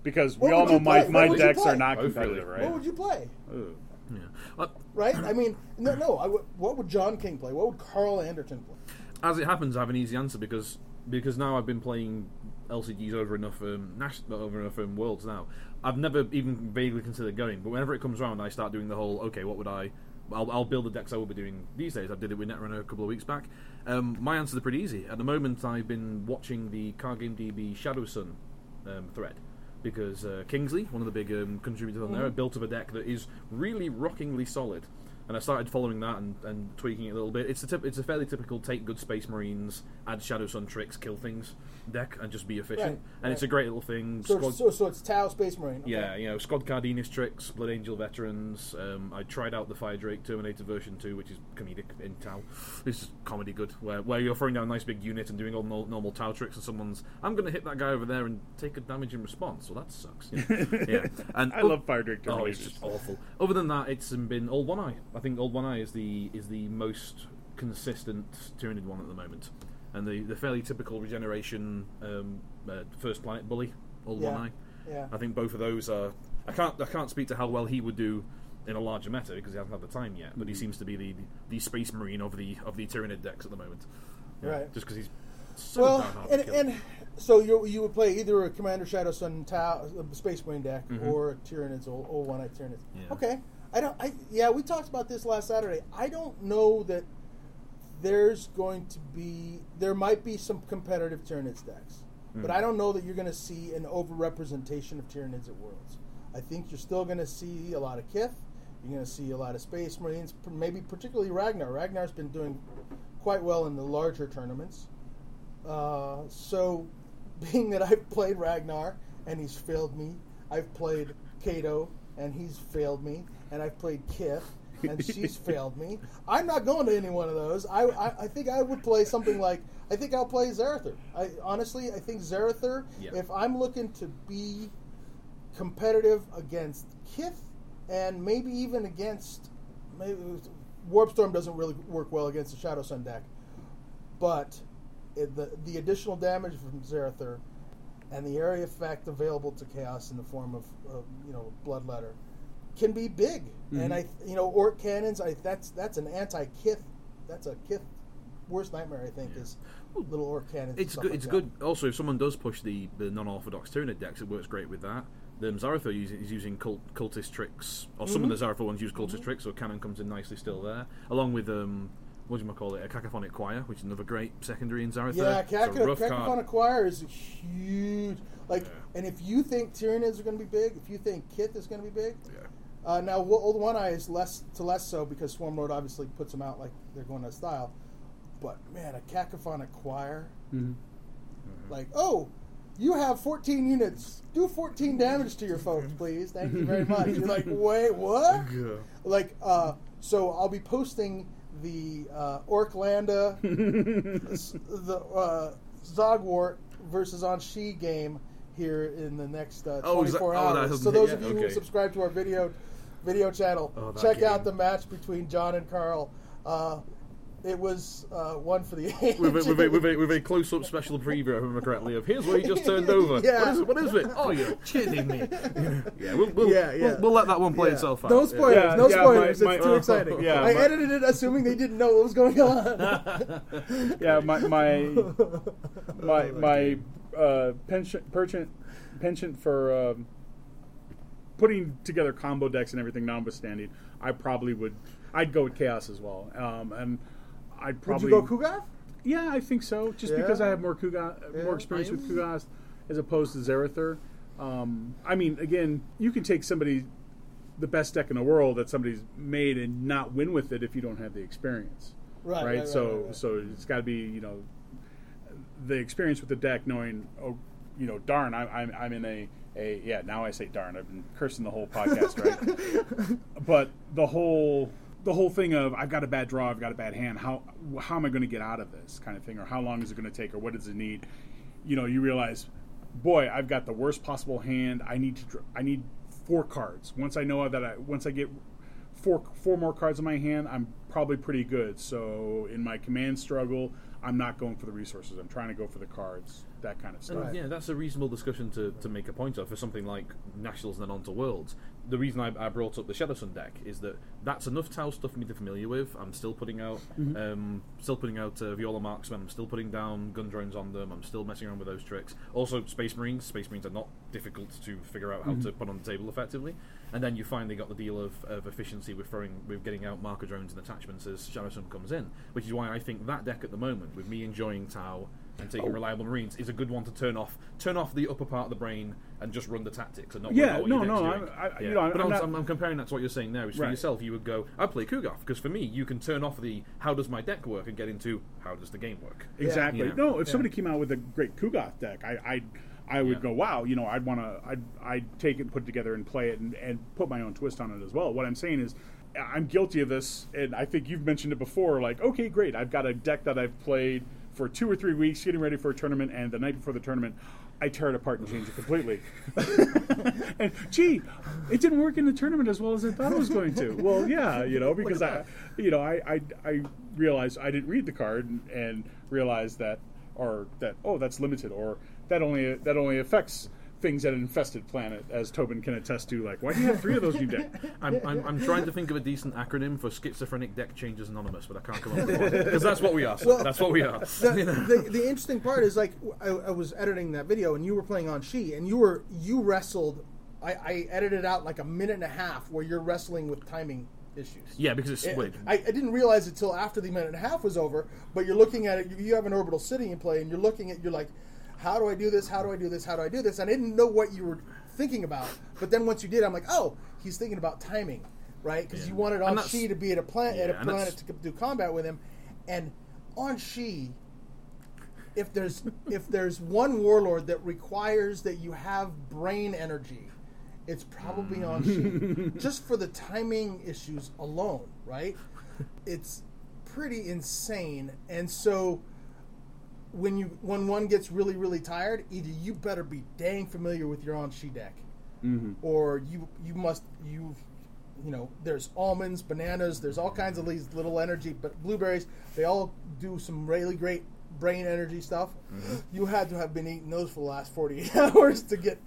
Speaker 2: Because
Speaker 3: What
Speaker 2: we all know my, my
Speaker 3: What would you
Speaker 2: decks are not
Speaker 4: Both
Speaker 2: competitive,
Speaker 4: really.
Speaker 2: right?
Speaker 3: What would you play?
Speaker 4: Yeah. Uh,
Speaker 3: Right? I mean, no, no. I would, what would John King play? What would Carl Anderton play?
Speaker 4: as it happens, I have an easy answer because because now I've been playing LCGs over enough um, Nash, over enough um, worlds now. I've never even vaguely considered going, but whenever it comes around, I start doing the whole okay, what would I? I'll, I'll build the decks I will be doing these days. I did it with Netrunner a couple of weeks back. Um, my answers are pretty easy. At the moment, I've been watching the Card Game DB Shadow Sun um, thread because uh, Kingsley, one of the big um, contributors on there, built up a deck that is really rockingly solid. And I started following that and, and tweaking it a little bit. It's a tip, it's a fairly typical take good Space Marines, add Shadow Sun tricks, kill things deck, and just be efficient.
Speaker 3: Right,
Speaker 4: and it's a great little thing.
Speaker 3: So,
Speaker 4: Squad-
Speaker 3: so, so it's Tau Space Marine. okay.
Speaker 4: yeah, you know, Squad Cardenas tricks, Blood Angel veterans. Um, I tried out the Fire Drake Terminator version 2, which is comedic in Tau. It's just comedy good, where, where you're throwing down a nice big unit and doing all no, normal Tau tricks, and someone's, I'm going to hit that guy over there and take a damage in response. Well, that sucks. Yeah. yeah. And
Speaker 2: I love Fire Drake
Speaker 4: Oh, it's just awful. Other than that, it's been all One Eye. I think Old One Eye is the is the most consistent Tyranid one at the moment, and the, the fairly typical regeneration um, uh, first planet bully Old
Speaker 3: Yeah.
Speaker 4: One Eye.
Speaker 3: Yeah.
Speaker 4: I think both of those are. I can't I can't speak to how well he would do in a larger meta because he hasn't had the time yet. But he
Speaker 3: Mm-hmm.
Speaker 4: seems to be the, the space marine of the of the Tyranid decks at the moment. Yeah,
Speaker 3: Right.
Speaker 4: Just because he's so
Speaker 3: Well, and, and so you you would play either a Commander Shadow Sun Tau, uh, Space Marine deck or a Tyranids or, or one Eye Tyranids.
Speaker 4: Mm-hmm. Yeah.
Speaker 3: Okay, I don't. I yeah, we talked about this last Saturday. I don't know that there's going to be there might be some competitive Tyranids decks,
Speaker 4: Hmm.
Speaker 3: but I don't know that you're going to see an overrepresentation of Tyranids at Worlds. I think you're still going to see a lot of Kith. You're going to see a lot of Space Marines, maybe particularly Ragnar. Ragnar's been doing quite well in the larger tournaments. Uh, so, being that I've played Ragnar and he's failed me, I've played Cato and he's failed me, and I've played Kith and she's failed me. I'm not going to any one of those. I, I, I think I would play something like I think I'll play Zarathur. I honestly I think Zarathur.
Speaker 4: Yeah.
Speaker 3: If I'm looking to be competitive against Kith and maybe even against maybe Warpstorm doesn't really work well against the Shadow Sun deck, but the the additional damage from Zarathur and the area effect available to Chaos in the form of, of you know Bloodletter can be big. And I you know Orc cannons I that's that's an anti Kith that's a Kith worst nightmare I think is little Orc cannons.
Speaker 4: It's good.
Speaker 3: like
Speaker 4: It's
Speaker 3: that.
Speaker 4: good. Also, if someone does push the, the non-orthodox Tyranid decks, it works great with that. The Zarathur is using cult, cultist tricks, or some of
Speaker 3: Mm-hmm.
Speaker 4: the Zarathur ones use cultist tricks, so Cannon comes in nicely still there, along with um, what do you call it, a cacophonic choir, which is another great secondary in Zarathur.
Speaker 3: Yeah,
Speaker 4: It's a
Speaker 3: Caca,
Speaker 4: card.
Speaker 3: Cacophonic Choir is huge. Like,
Speaker 4: Yeah.
Speaker 3: and if you think Tyranids are going to be big, if you think Kith is going to be big,
Speaker 4: Yeah.
Speaker 3: Uh, now Wo- Old One Eye is less to less so because Swarmlord obviously puts them out like they're going out of style. But man, a Cacophonic Choir,
Speaker 2: Mm-hmm.
Speaker 3: like, oh, you have 14 units. Do 14 damage to your folks, please. Thank you very much. You're like, wait, what? Like, uh, so I'll be posting the uh, Orklanda, the uh, Zogwort versus Aun'shi game here in the next uh,
Speaker 4: Oh, is that-
Speaker 3: 24
Speaker 4: oh, that
Speaker 3: hours.
Speaker 4: hasn't
Speaker 3: So
Speaker 4: hit
Speaker 3: those
Speaker 4: yet?
Speaker 3: of you who subscribe to our video video channel,
Speaker 4: Oh, that
Speaker 3: check out the match between John and Carl. Uh, it was uh, one for the
Speaker 4: With a, with, a, with, a, with a close-up special preview, if I remember correctly, of here's what he just turned over.
Speaker 3: Yeah.
Speaker 4: What is it? What is it? Oh, you're kidding me. yeah, we'll, we'll,
Speaker 3: Yeah, yeah.
Speaker 4: We'll, we'll let that one play
Speaker 3: Yeah.
Speaker 4: itself out.
Speaker 3: No
Speaker 4: Yeah.
Speaker 3: spoilers.
Speaker 2: Yeah,
Speaker 3: no
Speaker 2: yeah,
Speaker 3: spoilers.
Speaker 2: my-
Speaker 3: it's
Speaker 2: my-
Speaker 3: too exciting.
Speaker 2: yeah,
Speaker 3: I
Speaker 2: my-
Speaker 3: edited it assuming they didn't know what was going on.
Speaker 2: Yeah, my my my my uh, penchant penchant penchant for um, putting together combo decks and everything notwithstanding, I probably would. I'd go with chaos as well, um, and I'd probably Would
Speaker 3: you go Kugath?
Speaker 2: Yeah, I think so. Just
Speaker 3: Yeah?
Speaker 2: because I have more Kuga,
Speaker 3: Yeah.
Speaker 2: more experience with Kugas as opposed to Zarathur. Um, I mean, again, you can take somebody, the best deck in the world that somebody's made, and not win with it if you don't have the experience.
Speaker 3: Right, right, right,
Speaker 2: so,
Speaker 3: right, right.
Speaker 2: so it's got to be you know, the experience with the deck, knowing oh, you know, darn, I, I'm I'm in a a yeah. Now I say darn. I've been cursing the whole podcast, right? but the whole the whole thing of I've got a bad draw, I've got a bad hand. How how am I going to get out of this kind of thing, or how long is it going to take, or what does it need? You know, you realize boy, I've got the worst possible hand. I need to. I need four cards. Once I know that I once I get four four more cards in my hand, I'm probably pretty good. So in my command struggle, I'm not going for the resources. I'm trying to go for the cards. That kind of stuff.
Speaker 4: And, yeah, that's a reasonable discussion to, to make a point of for something like Nationals and then on to Worlds. The reason I, I brought up the Shadow Sun deck is that that's enough Tau stuff for me to familiar with. I'm still putting out, um, still putting out uh, Vior'la Marksmen. I'm still putting down gun drones on them. I'm still messing around with those tricks. Also, Space Marines. Space Marines are not difficult to figure out how to put on the table effectively. And then you finally got the deal of, of efficiency with throwing, with getting out marker drones and attachments as Shadow Sun comes in, which is why I think that deck at the moment, with me enjoying Tau and taking oh. reliable Marines, is a good one to turn off. Turn off the upper part of the brain and just run the tactics and not worry
Speaker 2: Yeah,
Speaker 4: what
Speaker 2: no, no. I'm- I- you know, I'm-
Speaker 4: but
Speaker 2: I'm
Speaker 4: I'm,
Speaker 2: not-
Speaker 4: I'm, I'm comparing that to what you're saying now. Is for
Speaker 2: Right.
Speaker 4: yourself, you would go, I play Ku'gath because for me, you can turn off the how does my deck work and get into how does the game work.
Speaker 2: Exactly.
Speaker 4: Yeah.
Speaker 2: No, if somebody came out with a great Ku'gath deck, I, I, I would
Speaker 4: Yeah.
Speaker 2: go, wow. You know, I'd want to, I'd, I'd take it and put it together and play it and, and put my own twist on it as well. What I'm saying is, I'm guilty of this, and I think you've mentioned it before. Like, okay, great, I've got a deck that I've played for two or three weeks, getting ready for a tournament, and the night before the tournament. I tear it apart and change it completely. and gee, it didn't work in the tournament as well as I thought it was going to. Well, yeah, you know, because I, you know, I, I, I realized I didn't read the card and, and realized that, or that, oh, that's limited, or that only that only affects things at an infested planet, as Tobin can attest to. Like, why do you have three of those in your deck?
Speaker 4: I'm, I'm, I'm trying to think of a decent acronym for Schizophrenic Deck Changes Anonymous, but I can't come up with one because that's what we are. sir.
Speaker 3: Well,
Speaker 4: that's what we are.
Speaker 3: the,
Speaker 4: You know?
Speaker 3: the, the interesting part is like I, I was editing that video and you were playing Aun'shi and you were you wrestled. I, I edited out like a minute and a half where you're wrestling with timing issues.
Speaker 4: Yeah, because it's
Speaker 3: It-
Speaker 4: split.
Speaker 3: I, I didn't realize it till after the minute and a half was over. But you're looking at it. You, you have an orbital city in play, and you're looking at. You're like, how do I do this? How do I do this? How do I do this? And I didn't know what you were thinking about. But then once you did, I'm like, oh, he's thinking about timing, right? Because
Speaker 4: Yeah.
Speaker 3: you wanted on She to be at a planet at a planet to do combat with him, and Aun'shi. If there's if there's one warlord that requires that you have brain energy, it's probably Aun'shi. Just for the timing issues alone, right? It's pretty insane. And so when you when one gets really really tired, either you better be dang familiar with your Aun'shi deck, mm-hmm. or you you must you you know there's almonds, bananas, there's all kinds of these little energy, but blueberries they all do some really great brain energy stuff. Mm-hmm. You had to have been eating those for the last 48 hours to get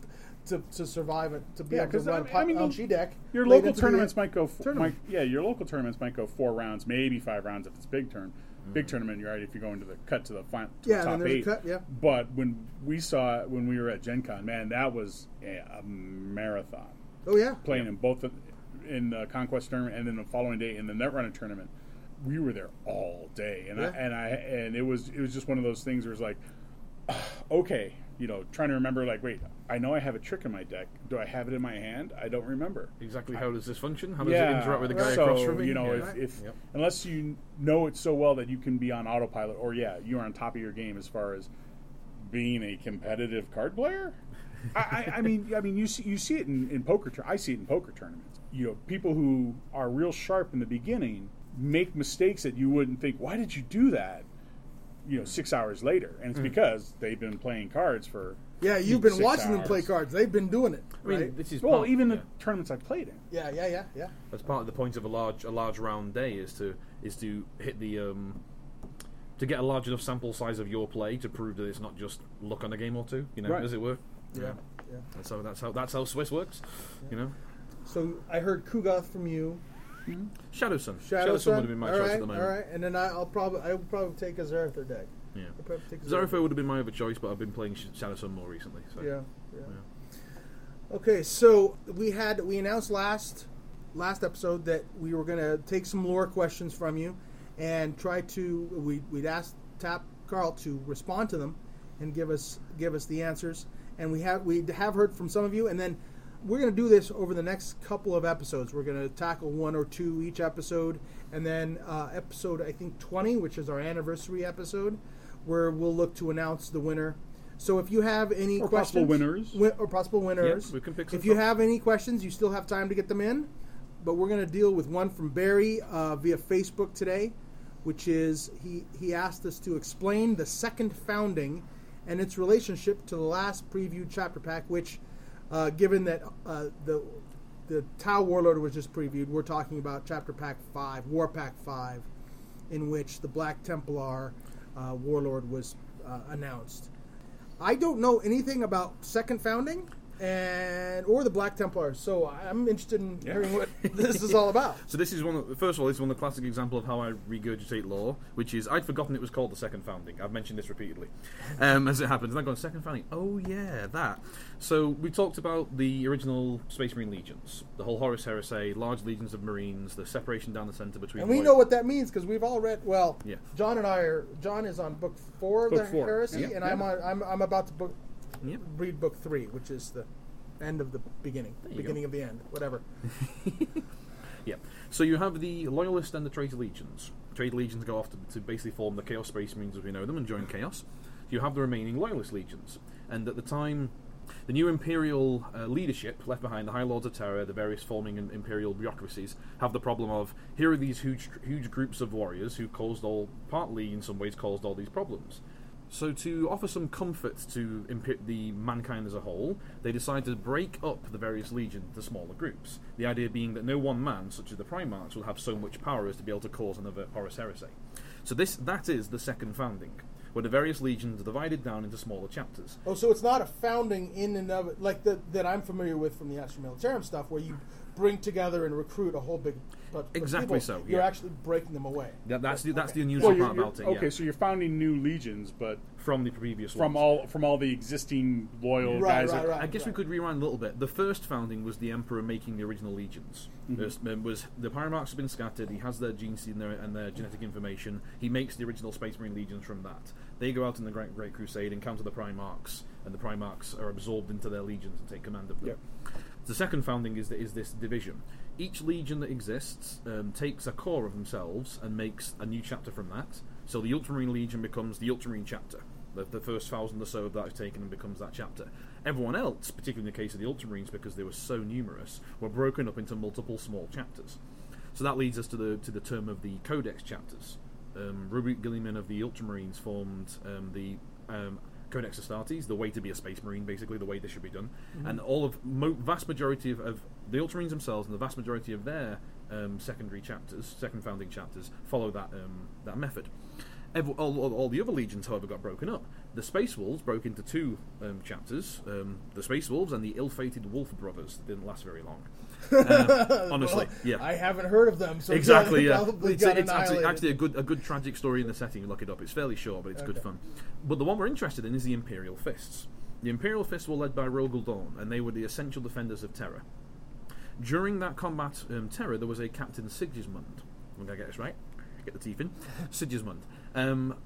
Speaker 3: to, to survive it to be
Speaker 2: Yeah,
Speaker 3: able to run
Speaker 2: I-
Speaker 3: a
Speaker 2: I mean,
Speaker 3: on
Speaker 2: the-
Speaker 3: She deck.
Speaker 2: Your local tournaments might go.
Speaker 3: Tournament.
Speaker 2: might, yeah, your local tournaments might go four rounds, maybe five rounds if it's big turn. Big tournament, you're right. If you go into the cut to the final, to
Speaker 3: Yeah,
Speaker 2: the top
Speaker 3: then there's a
Speaker 2: eight.
Speaker 3: cut, yeah.
Speaker 2: But when we saw it when we were at Gen Con, man, that was a, a marathon.
Speaker 3: Oh yeah,
Speaker 2: Playing in both the, in the Conquest tournament and then the following day in the Netrunner tournament, we were there all day, and I, and I and it was it was just one of those things where it's like, okay, you know, trying to remember like, wait, I know I have a trick in my deck. Do I have it in my hand? I don't remember.
Speaker 4: Exactly how does this function? How does it interact with the guy
Speaker 2: so,
Speaker 4: across from me?
Speaker 2: You know,
Speaker 4: Yeah.
Speaker 2: if, if
Speaker 4: Yep.
Speaker 2: unless you know it so well that you can be on autopilot, or yeah, you're on top of your game as far as being a competitive card player. I, I, I mean, I mean, you see, you see it in, in poker. Tur- I see it in poker tournaments. You know, people who are real sharp in the beginning make mistakes that you wouldn't think. Why did you do that? You know, six hours later, and it's
Speaker 4: Mm.
Speaker 2: because they've been playing cards for.
Speaker 3: yeah. You've been
Speaker 2: six
Speaker 3: watching them play cards. They've been doing it.
Speaker 4: I mean,
Speaker 3: right?
Speaker 4: this is
Speaker 2: Well,
Speaker 4: part,
Speaker 2: even
Speaker 4: yeah.
Speaker 2: the tournaments I've played in.
Speaker 3: yeah, yeah, yeah, yeah.
Speaker 4: That's part of the point of a large a large round day is to is to hit the um, to get a large enough sample size of your play to prove that it's not just luck on a game or two. You know,
Speaker 2: Right.
Speaker 4: as it were.
Speaker 3: Yeah, yeah.
Speaker 4: That's how that's how that's how Swiss works. You know,
Speaker 3: So I heard Ku'gath from you.
Speaker 4: Hmm? Shadowsun.
Speaker 3: Shadow,
Speaker 4: Sun would have been my
Speaker 3: all
Speaker 4: choice
Speaker 3: right,
Speaker 4: at the moment.
Speaker 3: All right, and then I, I'll probably I will probably take a Zarathur deck.
Speaker 4: Yeah.
Speaker 3: I'll probably take a
Speaker 4: Zerifo would have been my other choice, but I've been playing Sh- Shadowsun more recently. So.
Speaker 3: Yeah, yeah. Okay, so we had we announced last last episode that we were going to take some lore questions from you and try to we we'd asked Tap Carl to respond to them and give us give us the answers. And we have we have heard from some of you, and then we're going to do this over the next couple of episodes. We're going to tackle one or two each episode, and then uh, episode I think twenty, which is our anniversary episode, where we'll look to announce the winner. So if you have any
Speaker 2: Or
Speaker 3: questions,
Speaker 2: possible winners.
Speaker 3: Win- or possible winners.
Speaker 4: we can pick some
Speaker 3: If you
Speaker 4: from-
Speaker 3: have any questions, you still have time to get them in. But we're going to deal with one from Barry uh, via Facebook today, which is he he asked us to explain the second founding and its relationship to the last preview chapter pack, which, uh, given that uh, the the Tau Warlord was just previewed, we're talking about chapter pack five, War Pack five, in which the Black Templar uh, Warlord was uh, announced. I don't know anything about Second Founding and or the Black Templars, so I'm interested in
Speaker 2: Yeah.
Speaker 3: hearing what this is all about.
Speaker 4: So this is one. Of, first of all, this is one of the classic example of how I regurgitate lore, which is I'd forgotten it was called the Second Founding. I've mentioned this repeatedly, um, as it happens. And I'm going Second Founding. Oh yeah, that. So we talked about the original Space Marine legions, the whole Horus Heresy, large legions of Marines, the separation down the center between.
Speaker 3: And we
Speaker 4: white-
Speaker 3: know what that means because we've all read. Well,
Speaker 4: Yeah.
Speaker 3: John and I are. John is on book four of
Speaker 2: Book
Speaker 3: the
Speaker 2: four.
Speaker 3: heresy,
Speaker 2: Yeah.
Speaker 3: and
Speaker 2: Yeah.
Speaker 3: I'm on. I'm, I'm about to book
Speaker 4: Yep.
Speaker 3: read book three, which is the end of the beginning, beginning of the end, whatever.
Speaker 4: Yeah. So you have the Loyalist and the Traitor Legions. Traitor Legions go off to, to basically form the Chaos Space Marines as we know them and join Chaos. You have the remaining Loyalist Legions. And at the time, the new Imperial uh, leadership left behind, the High Lords of Terra, the various forming Imperial bureaucracies, have the problem of here are these huge, huge groups of warriors who caused all, partly in some ways, caused all these problems. So, to offer some comfort to imp- the mankind as a whole, they decide to break up the various legions into smaller groups. The idea being that no one man, such as the Primarchs, will have so much power as to be able to cause another Horus Heresy. So, this that is the second founding, where the various legions are divided down into smaller chapters.
Speaker 3: Oh, so it's not a founding in and of like the, that I'm familiar with from the Astra Militarum stuff, where you bring together and recruit a whole big. Bunch of
Speaker 4: Exactly
Speaker 3: people.
Speaker 4: so,
Speaker 3: You're actually breaking them away.
Speaker 4: That, that's the, that's
Speaker 3: Okay.
Speaker 4: the unusual
Speaker 2: Well, you're,
Speaker 4: part
Speaker 2: you're-
Speaker 4: about it.
Speaker 2: okay,
Speaker 4: yeah.
Speaker 2: so you're founding new legions, but
Speaker 4: from the previous
Speaker 2: from
Speaker 4: ones.
Speaker 2: all from all the existing loyal
Speaker 3: Right,
Speaker 2: guys.
Speaker 3: right,
Speaker 2: that,
Speaker 3: right.
Speaker 4: I guess we could rewind a little bit. The first founding was the Emperor making the original legions. There's- um, was the Primarchs have been scattered. He has their genes and their, and their genetic information. He makes the original Space Marine legions from that. They go out in the Great, Great Crusade, encounter the Primarchs, and the Primarchs are absorbed into their legions and take command of them.
Speaker 2: Yep.
Speaker 4: The second founding is, is this division. Each legion that exists um, takes a core of themselves and makes a new chapter from that. So the Ultramarine Legion becomes the Ultramarine chapter. The, the first thousand or so of that is taken and becomes that chapter. Everyone else, particularly in the case of the Ultramarines, because they were so numerous, were broken up into multiple small chapters. So that leads us to the to the term of the Codex chapters. Um, Roboute Guilliman of the Ultramarines formed um, the um, Codex Astartes, the way to be a Space Marine, basically the way this should be done, and all of mo- vast majority of, of the Ultramarines themselves and the vast majority of their um, secondary chapters, second founding chapters, follow that um, that method. Every, all, all, all the other legions, however, got broken up. The Space Wolves broke into two um, chapters: um, the Space Wolves and the ill-fated Wolf Brothers. That didn't last very long. Uh, honestly, yeah.
Speaker 3: I haven't heard of them. So
Speaker 4: Exactly, yeah.
Speaker 3: probably
Speaker 4: It's,
Speaker 3: got
Speaker 4: it's actually, actually a good a good tragic story in the setting. Look it up. It's fairly short, but it's good fun. But the one we're interested in is the Imperial Fists. The Imperial Fists were led by Rogal Dorn, and they were the essential defenders of Terra. During that combat, um, Terra, there was a Captain Sigismund. I'm gonna get this right. Get the teeth in. Sigismund. Um,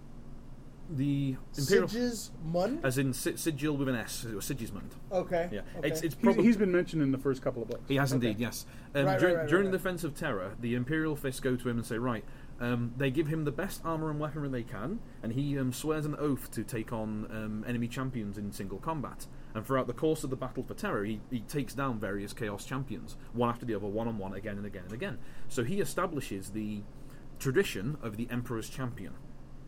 Speaker 4: the Imperial,
Speaker 3: Sigismund.
Speaker 4: as in si- sigil with an S. It was Sigismund.
Speaker 3: Okay.
Speaker 4: Yeah,
Speaker 3: okay.
Speaker 4: it's it's
Speaker 2: he's, he's been mentioned in the first couple of books.
Speaker 4: he has
Speaker 3: Okay.
Speaker 4: indeed, yes. Um,
Speaker 3: Right,
Speaker 4: during
Speaker 3: right, right,
Speaker 4: during
Speaker 3: right,
Speaker 4: the
Speaker 3: right.
Speaker 4: defense of Terra, the Imperial Fists go to him and say, right, um, they give him the best armor and weaponry they can, and he um, swears an oath to take on um, enemy champions in single combat. And throughout the course of the battle for Terra, he, he takes down various Chaos champions, one after the other, one on one, again and again and again. So he establishes the tradition of the Emperor's Champion.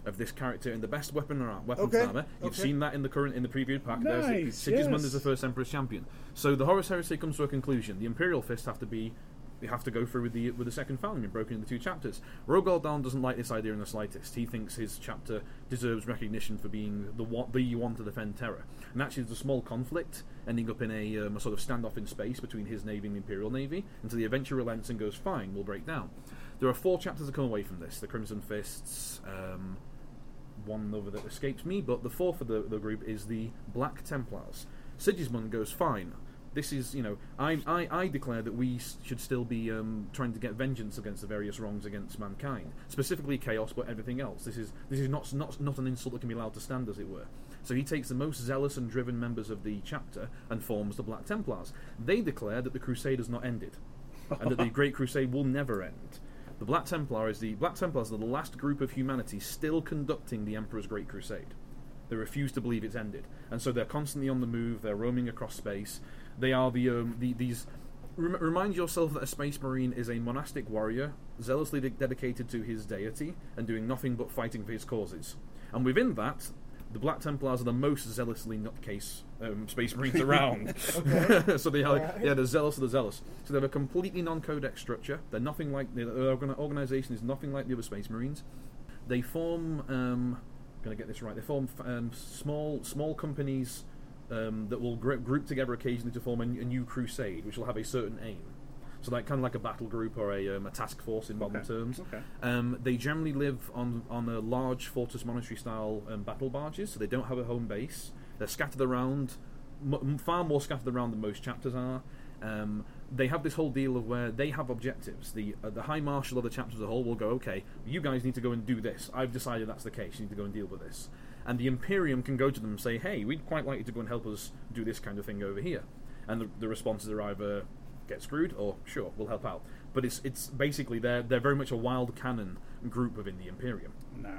Speaker 4: Of this character in the best weapon or weapons
Speaker 3: Okay,
Speaker 4: armor, you've
Speaker 3: okay.
Speaker 4: seen that in the current in the preview pack. There's.
Speaker 2: Nice,
Speaker 4: Sigismund
Speaker 2: yes.
Speaker 4: is the first Emperor's champion. So the Horus Heresy comes to a conclusion. The Imperial Fist have to be they have to go through with the with the second and broken into two chapters. Rogal Dorn doesn't like this idea in the slightest. He thinks his chapter deserves recognition for being the one, the one to defend Terra. And actually, there's a small conflict ending up in a, um, a sort of standoff in space between his navy and the Imperial Navy until the eventually relents and goes, "Fine, we'll break down." There are four chapters that come away from this: the Crimson Fists. Um, one other that escapes me, but the fourth of the, the group is the Black Templars. Sigismund goes, fine. This is, you know, I, I, I declare that we should still be um, trying to get vengeance against the various wrongs against mankind, specifically chaos, but everything else. This is this is not not not an insult that can be allowed to stand, as it were. So he takes the most zealous and driven members of the chapter and forms the Black Templars. They declare that the crusade has not ended, and that the Great Crusade will never end. The Black Templar is the Black Templars are the last group of humanity still conducting the Emperor's Great Crusade. They refuse to believe it's ended, and so they're constantly on the move. They're roaming across space. They are the, um, the these. Rem- remind yourself that a space marine is a monastic warrior, zealously de- dedicated to his deity and doing nothing but fighting for his causes. And within that, the Black Templars are the most zealously nutcase um, Space Marines around. so they are, yeah, they're zealous of the zealous. So they have a completely non-codex structure. They're nothing like the the organization is nothing like the other Space Marines. They form. Um, going to get this right. They form um, small small companies um, that will gr- group together occasionally to form a new crusade, which will have a certain aim. So, like kind of like a battle group or a, um, a task force in modern
Speaker 2: Okay.
Speaker 4: terms.
Speaker 2: Okay.
Speaker 4: Um, they generally live on on a large fortress monastery style um, battle barges, so they don't have a home base. They're scattered around, m- far more scattered around than most chapters are. Um, they have this whole deal of where they have objectives. The uh, the high marshal of the chapter as a whole will go, okay, you guys need to go and do this. I've decided that's the case. You need to go and deal with this. And the Imperium can go to them and say, hey, we'd quite like you to go and help us do this kind of thing over here. And the, the responses are either get screwed or sure, we'll help out. But it's it's basically they're they're very much a wild cannon group within the Imperium.
Speaker 2: No,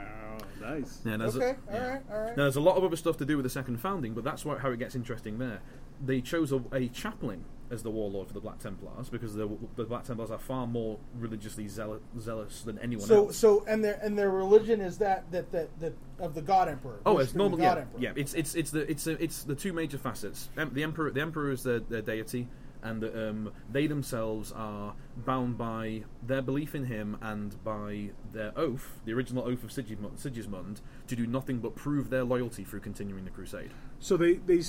Speaker 2: nice.
Speaker 4: Yeah, there's
Speaker 3: Okay,
Speaker 4: a, yeah.
Speaker 3: alright, alright.
Speaker 4: Now, there's a lot of other stuff to do with the second founding, but that's why, how it gets interesting there. They chose a, a chaplain as the warlord for the Black Templars because the, the Black Templars are far more religiously zealous, zealous than anyone
Speaker 3: So
Speaker 4: else.
Speaker 3: so and their and their religion is that that that, that of the God Emperor.
Speaker 4: Oh,
Speaker 3: worshiping
Speaker 4: it's
Speaker 3: the
Speaker 4: normal.
Speaker 3: God
Speaker 4: Yeah,
Speaker 3: Emperor.
Speaker 4: yeah. It's it's it's the it's a, it's the two major facets. The emperor, the emperor is their, their deity, and um, they themselves are bound by their belief in him and by their oath, the original oath of Sigismund, Sigismund, to do nothing but prove their loyalty through continuing the crusade.
Speaker 2: So they they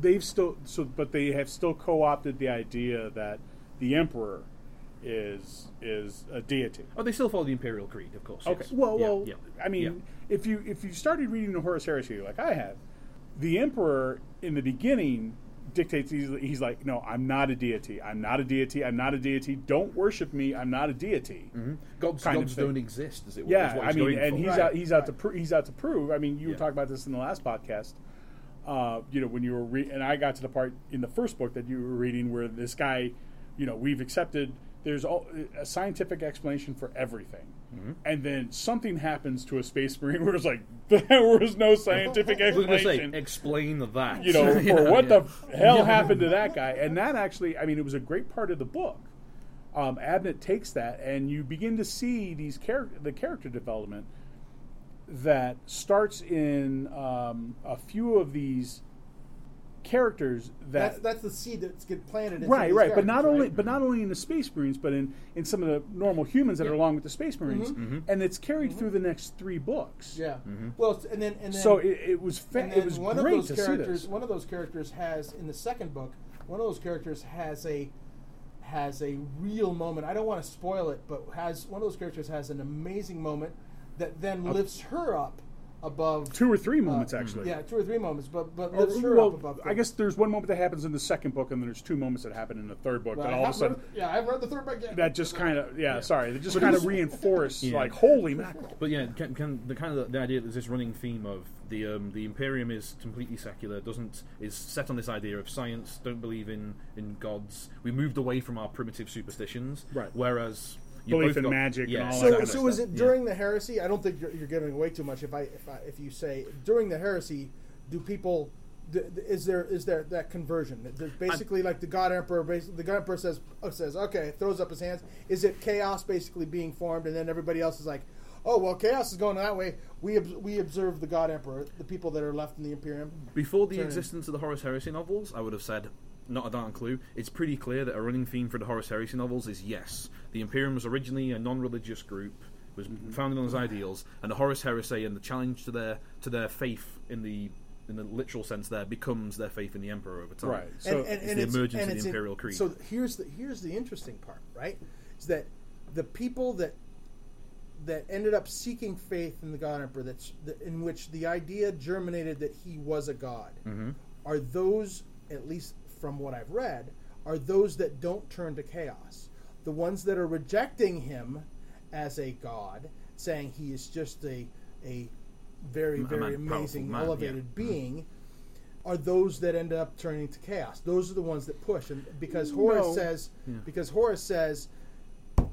Speaker 2: they've still so but they have still co-opted the idea that the emperor is is a deity.
Speaker 4: Oh, they still follow the imperial creed, of course.
Speaker 2: Okay.
Speaker 4: yes.
Speaker 2: Well,
Speaker 4: Yeah,
Speaker 2: well,
Speaker 4: yeah.
Speaker 2: I mean,
Speaker 4: Yeah.
Speaker 2: if you if you started reading the Horus Heresy like I have, the emperor in the beginning dictates he's, he's like, no, I'm not a deity. I'm not a deity. I'm not a deity. Don't worship me. I'm not a deity.
Speaker 4: gods,
Speaker 2: of
Speaker 4: gods
Speaker 2: thing.
Speaker 4: don't exist, as it were. is
Speaker 2: Yeah,
Speaker 4: what
Speaker 2: I mean, and
Speaker 4: for.
Speaker 2: he's
Speaker 3: Right,
Speaker 2: out. He's out to
Speaker 3: right.
Speaker 2: pro- he's out to prove. I mean, you were talking about this in the last podcast. Uh, you know, when you were re- and I got to the part in the first book that you were reading where this guy, you know, we've accepted there's all, a scientific explanation for everything,
Speaker 4: Mm-hmm.
Speaker 2: and then something happens to a space marine where it's like there was no scientific
Speaker 4: I was going to say,
Speaker 2: explanation.
Speaker 4: explain that.
Speaker 2: you know, for
Speaker 4: Yeah,
Speaker 2: what
Speaker 4: yeah.
Speaker 2: the hell happened to that guy? And that actually, I mean, it was a great part of the book. Um, Abnett takes that, and you begin to see these char- the character development that starts in um, a few of these characters
Speaker 3: That's
Speaker 2: that.
Speaker 3: that's the seed that's get planted. In
Speaker 2: Right, right, but not
Speaker 3: characters,
Speaker 2: only, but not only in the Space Marines, but in, in some of the normal humans that are along with the Space Marines,
Speaker 4: Mm-hmm. mm-hmm.
Speaker 2: and it's carried mm-hmm. through the next three books.
Speaker 3: yeah. Mm-hmm. Well, and then and then
Speaker 2: So it, it was fa-
Speaker 3: and
Speaker 2: it was
Speaker 3: one
Speaker 2: great
Speaker 3: of
Speaker 2: to
Speaker 3: those
Speaker 2: see
Speaker 3: characters.
Speaker 2: this.
Speaker 3: One of those characters has in the second book. One of those characters has a has a real moment. I don't want to spoil it, but has one of those characters has an amazing moment that then lifts her up above
Speaker 2: Two or three moments, actually.
Speaker 3: Yeah, two or three moments, but but
Speaker 2: Or-
Speaker 3: lifts her
Speaker 2: well,
Speaker 3: up above.
Speaker 2: I guess there's one moment that happens in the second book, and then there's two moments that happen in the third book.
Speaker 3: Well,
Speaker 2: that
Speaker 3: I
Speaker 2: all of a sudden,
Speaker 3: read- yeah, I haven't read the third book yet.
Speaker 2: that just kind of yeah,
Speaker 4: Yeah.
Speaker 2: sorry, that just kind of
Speaker 4: it's-
Speaker 2: reinforced
Speaker 4: Yeah.
Speaker 2: like holy mackerel.
Speaker 4: But yeah, can, can the kind of the, idea that there's this running theme of the um, the Imperium is completely secular, doesn't is set on this idea of science, don't believe in in gods. We moved away from our primitive superstitions,
Speaker 2: Right.
Speaker 4: Whereas you
Speaker 2: Belief in
Speaker 4: got-
Speaker 2: magic and
Speaker 4: yeah,
Speaker 2: all that
Speaker 3: So,
Speaker 2: kind
Speaker 4: exactly.
Speaker 2: of
Speaker 3: so is it during the heresy? I don't think you're, you're giving away too much if I if I, if you say during the heresy, do people? d- d- Is there is there that conversion? There's basically like the God Emperor. Basically, the God Emperor says oh, says okay, throws up his hands. Is it chaos basically being formed, and then everybody else is like, oh well, chaos is going that way. We obs- we observe the God Emperor, the people that are left in the Imperium.
Speaker 4: Before the
Speaker 3: Turn.
Speaker 4: existence of the Horus Heresy novels, I would have said not a darn clue. It's pretty clear that a running theme for the Horus Heresy novels is yes, the Imperium was originally a non-religious group, was
Speaker 2: Mm-hmm.
Speaker 4: founded on its ideals, and the Horus Heresy and the challenge to their to their faith in the in the literal sense there becomes their faith in the Emperor over time.
Speaker 2: Right. So
Speaker 3: and, and,
Speaker 4: it's the
Speaker 3: it's,
Speaker 4: emergence
Speaker 3: and
Speaker 4: of the
Speaker 3: it's in-
Speaker 4: Imperial Creed.
Speaker 3: So here's the here's the interesting part, right? Is that the people that that ended up seeking faith in the God Emperor, that's that, in which the idea germinated that he was a god,
Speaker 4: Mm-hmm.
Speaker 3: are those, at least from what I've read, are those that don't turn to chaos. The ones that are rejecting him as a god, saying he is just a a very
Speaker 4: A man-
Speaker 3: very
Speaker 4: powerful
Speaker 3: amazing
Speaker 4: man, yeah.
Speaker 3: elevated mm-hmm. being are those that end up turning to chaos. Those are the ones that push, and because Horus
Speaker 2: No.
Speaker 3: says, because Horus says,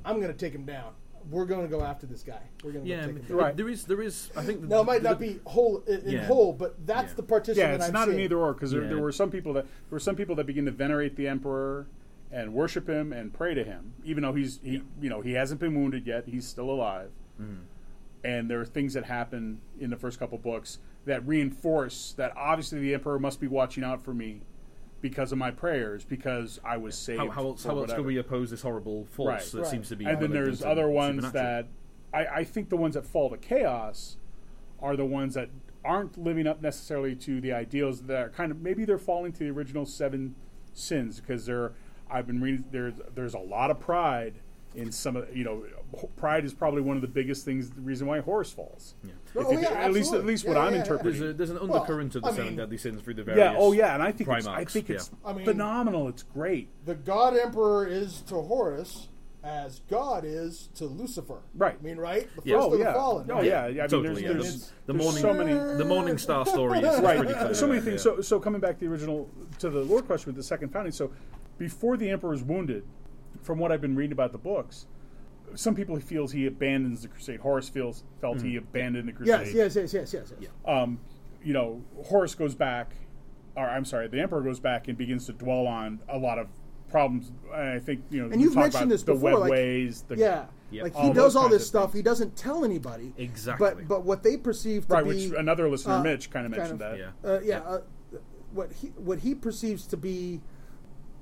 Speaker 3: "I'm going to take him down. We're going to go after this guy. We're going to
Speaker 4: Yeah,
Speaker 3: go take him.
Speaker 2: Right.
Speaker 4: there is there is I think
Speaker 3: Now, it might
Speaker 4: the-
Speaker 3: not be whole in, in
Speaker 4: Yeah.
Speaker 3: whole, but that's
Speaker 4: Yeah.
Speaker 3: the partition.
Speaker 2: yeah,
Speaker 3: that
Speaker 2: it's
Speaker 3: I'm
Speaker 2: not an either or because there,
Speaker 4: Yeah.
Speaker 2: there were some people that there were some people that begin to venerate the emperor and worship him and pray to him, even though he's he you know he hasn't been wounded yet, he's still alive.
Speaker 4: Mm-hmm.
Speaker 2: And there are things that happen in the first couple books that reinforce that obviously the emperor must be watching out for me because of my prayers because I was saved.
Speaker 4: How, how else,
Speaker 2: or
Speaker 4: how else can we oppose this horrible force
Speaker 2: Right.
Speaker 4: that
Speaker 3: Right.
Speaker 4: seems to be?
Speaker 2: and then there's other ones that I, I think the ones that fall to chaos are the ones that aren't living up necessarily to the ideals that are kind of maybe they're falling to the original seven sins because they're I've been reading there's there's a lot of pride in some of you know pride is probably one of the biggest things the reason why Horus falls
Speaker 4: Yeah.
Speaker 3: Oh,
Speaker 2: If-
Speaker 3: yeah,
Speaker 2: at least at
Speaker 3: absolutely.
Speaker 2: least what
Speaker 3: Yeah,
Speaker 2: I'm
Speaker 3: yeah, yeah.
Speaker 2: interpreting
Speaker 4: There's, a, there's an
Speaker 3: Well,
Speaker 4: undercurrent of the
Speaker 3: I
Speaker 4: seven
Speaker 3: mean-
Speaker 4: deadly sins through the various.
Speaker 2: yeah oh yeah and I think it's, I
Speaker 4: Primarchs,
Speaker 2: think
Speaker 4: yeah.
Speaker 2: it's
Speaker 3: I mean-
Speaker 2: phenomenal it's great
Speaker 3: the God Emperor is to Horus as God is to Lucifer.
Speaker 2: Right.
Speaker 3: I mean, right? The first
Speaker 4: Yeah.
Speaker 3: of
Speaker 2: oh
Speaker 3: the
Speaker 2: yeah
Speaker 3: fallen.
Speaker 2: oh
Speaker 3: right?
Speaker 2: yeah, yeah. I mean,
Speaker 4: totally. yeah.
Speaker 2: there's,
Speaker 4: The-
Speaker 2: there's,
Speaker 4: the, morning,
Speaker 2: so many
Speaker 4: the Morning Star story is, is
Speaker 2: right.
Speaker 4: pretty clear.
Speaker 2: so many
Speaker 4: yeah.
Speaker 2: things. So, so coming back to the original to the lord question with the second founding. So, before the emperor is wounded, from what I've been reading about the books, some people feels he abandons the crusade. Horus feels felt he abandoned the crusade.
Speaker 3: Yes, yes, yes, yes, yes. yes.
Speaker 2: Um, you know, Horus goes back, or I'm sorry, the emperor goes back and begins to dwell on a lot of problems. I think you know,
Speaker 3: And you've
Speaker 2: talked
Speaker 3: mentioned
Speaker 2: about
Speaker 3: this
Speaker 2: the
Speaker 3: before, like-
Speaker 2: webways. The,
Speaker 3: Yeah.
Speaker 4: Yep.
Speaker 3: Like he
Speaker 2: those
Speaker 3: does all this stuff.
Speaker 2: things.
Speaker 3: He doesn't tell anybody.
Speaker 4: Exactly.
Speaker 3: But but what they perceive to
Speaker 2: right.
Speaker 3: be
Speaker 2: Which another listener,
Speaker 3: uh,
Speaker 2: Mitch, kind of
Speaker 3: kind
Speaker 2: mentioned
Speaker 3: of-
Speaker 2: that.
Speaker 4: yeah.
Speaker 3: uh, yeah, uh, what he what he perceives to be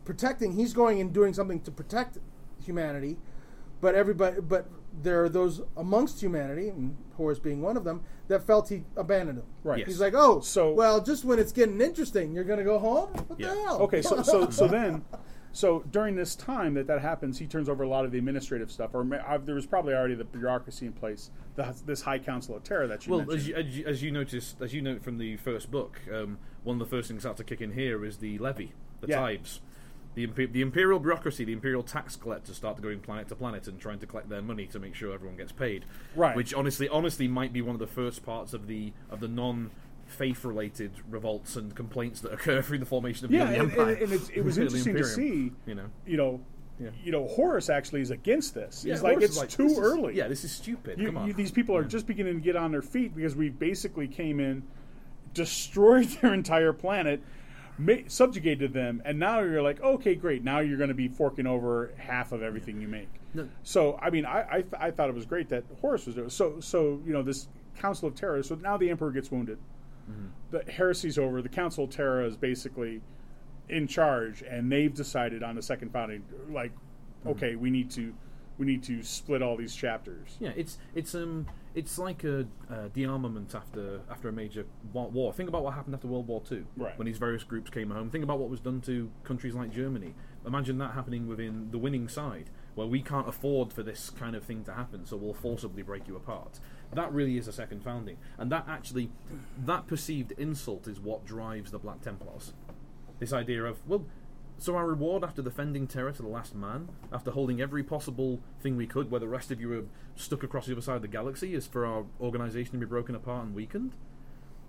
Speaker 3: protecting, he's going and doing something to protect humanity, but everybody, but there are those amongst humanity, and Horus being one of them, that felt he abandoned him.
Speaker 2: Right.
Speaker 4: Yes.
Speaker 3: He's like, oh,
Speaker 2: So-
Speaker 3: well, just when it's getting interesting, you're going to go home. What
Speaker 4: Yeah.
Speaker 3: the hell?
Speaker 2: Okay, so so so then, so during this time that that happens, he turns over a lot of the administrative stuff, or ma- uh, there was probably already the bureaucracy in place. The, this High Council of Terra that you
Speaker 4: Well,
Speaker 2: mentioned.
Speaker 4: as you, as you, as you noticed, as you note from the first book, um, one of the first things that to kick in here is the levy, the
Speaker 2: Yeah.
Speaker 4: tithes. The, the imperial bureaucracy, the imperial tax collectors start going planet to planet and trying to collect their money to make sure everyone gets paid.
Speaker 2: Right.
Speaker 4: Which honestly, honestly, might be one of the first parts of the of the non faith related revolts and complaints that occur through the formation of
Speaker 2: yeah,
Speaker 4: the
Speaker 2: and,
Speaker 4: empire.
Speaker 2: and, and it was interesting to see.
Speaker 4: You know.
Speaker 2: you know,
Speaker 4: Yeah.
Speaker 2: you know, Horus actually is against this.
Speaker 4: Yeah,
Speaker 2: He's like,
Speaker 4: Horus
Speaker 2: it's
Speaker 4: is like,
Speaker 2: too
Speaker 4: is-
Speaker 2: early.
Speaker 4: yeah, this is stupid.
Speaker 2: You-
Speaker 4: Come on.
Speaker 2: you- these people are just beginning to get on their feet because we basically came in, destroyed their entire planet, ma- subjugated them, and now you're like, okay, great. Now you're going to be forking over half of everything you make.
Speaker 4: No.
Speaker 2: So, I mean, I I, th- I thought it was great that Horus was doing. So, so you know, this Council of Terra. So now the Emperor gets wounded. The heresy's over. The Council of Terra is basically in charge, and they've decided on the second founding, like, okay, we need to. We need to split all these chapters.
Speaker 4: Yeah, it's it's um it's like a uh, de-armament after after a major wa- war. Think about what happened after World War Two,
Speaker 2: Right.
Speaker 4: when these various groups came home. Think about what was done to countries like Germany. Imagine that happening within the winning side, where we can't afford for this kind of thing to happen, so we'll forcibly break you apart. That really is a second founding, and that actually that perceived insult is what drives the Black Templars. This idea of well. So our reward after defending Terra to the last man, after holding every possible thing we could, where the rest of you are stuck across the other side of the galaxy, is for our organization to be broken apart and weakened.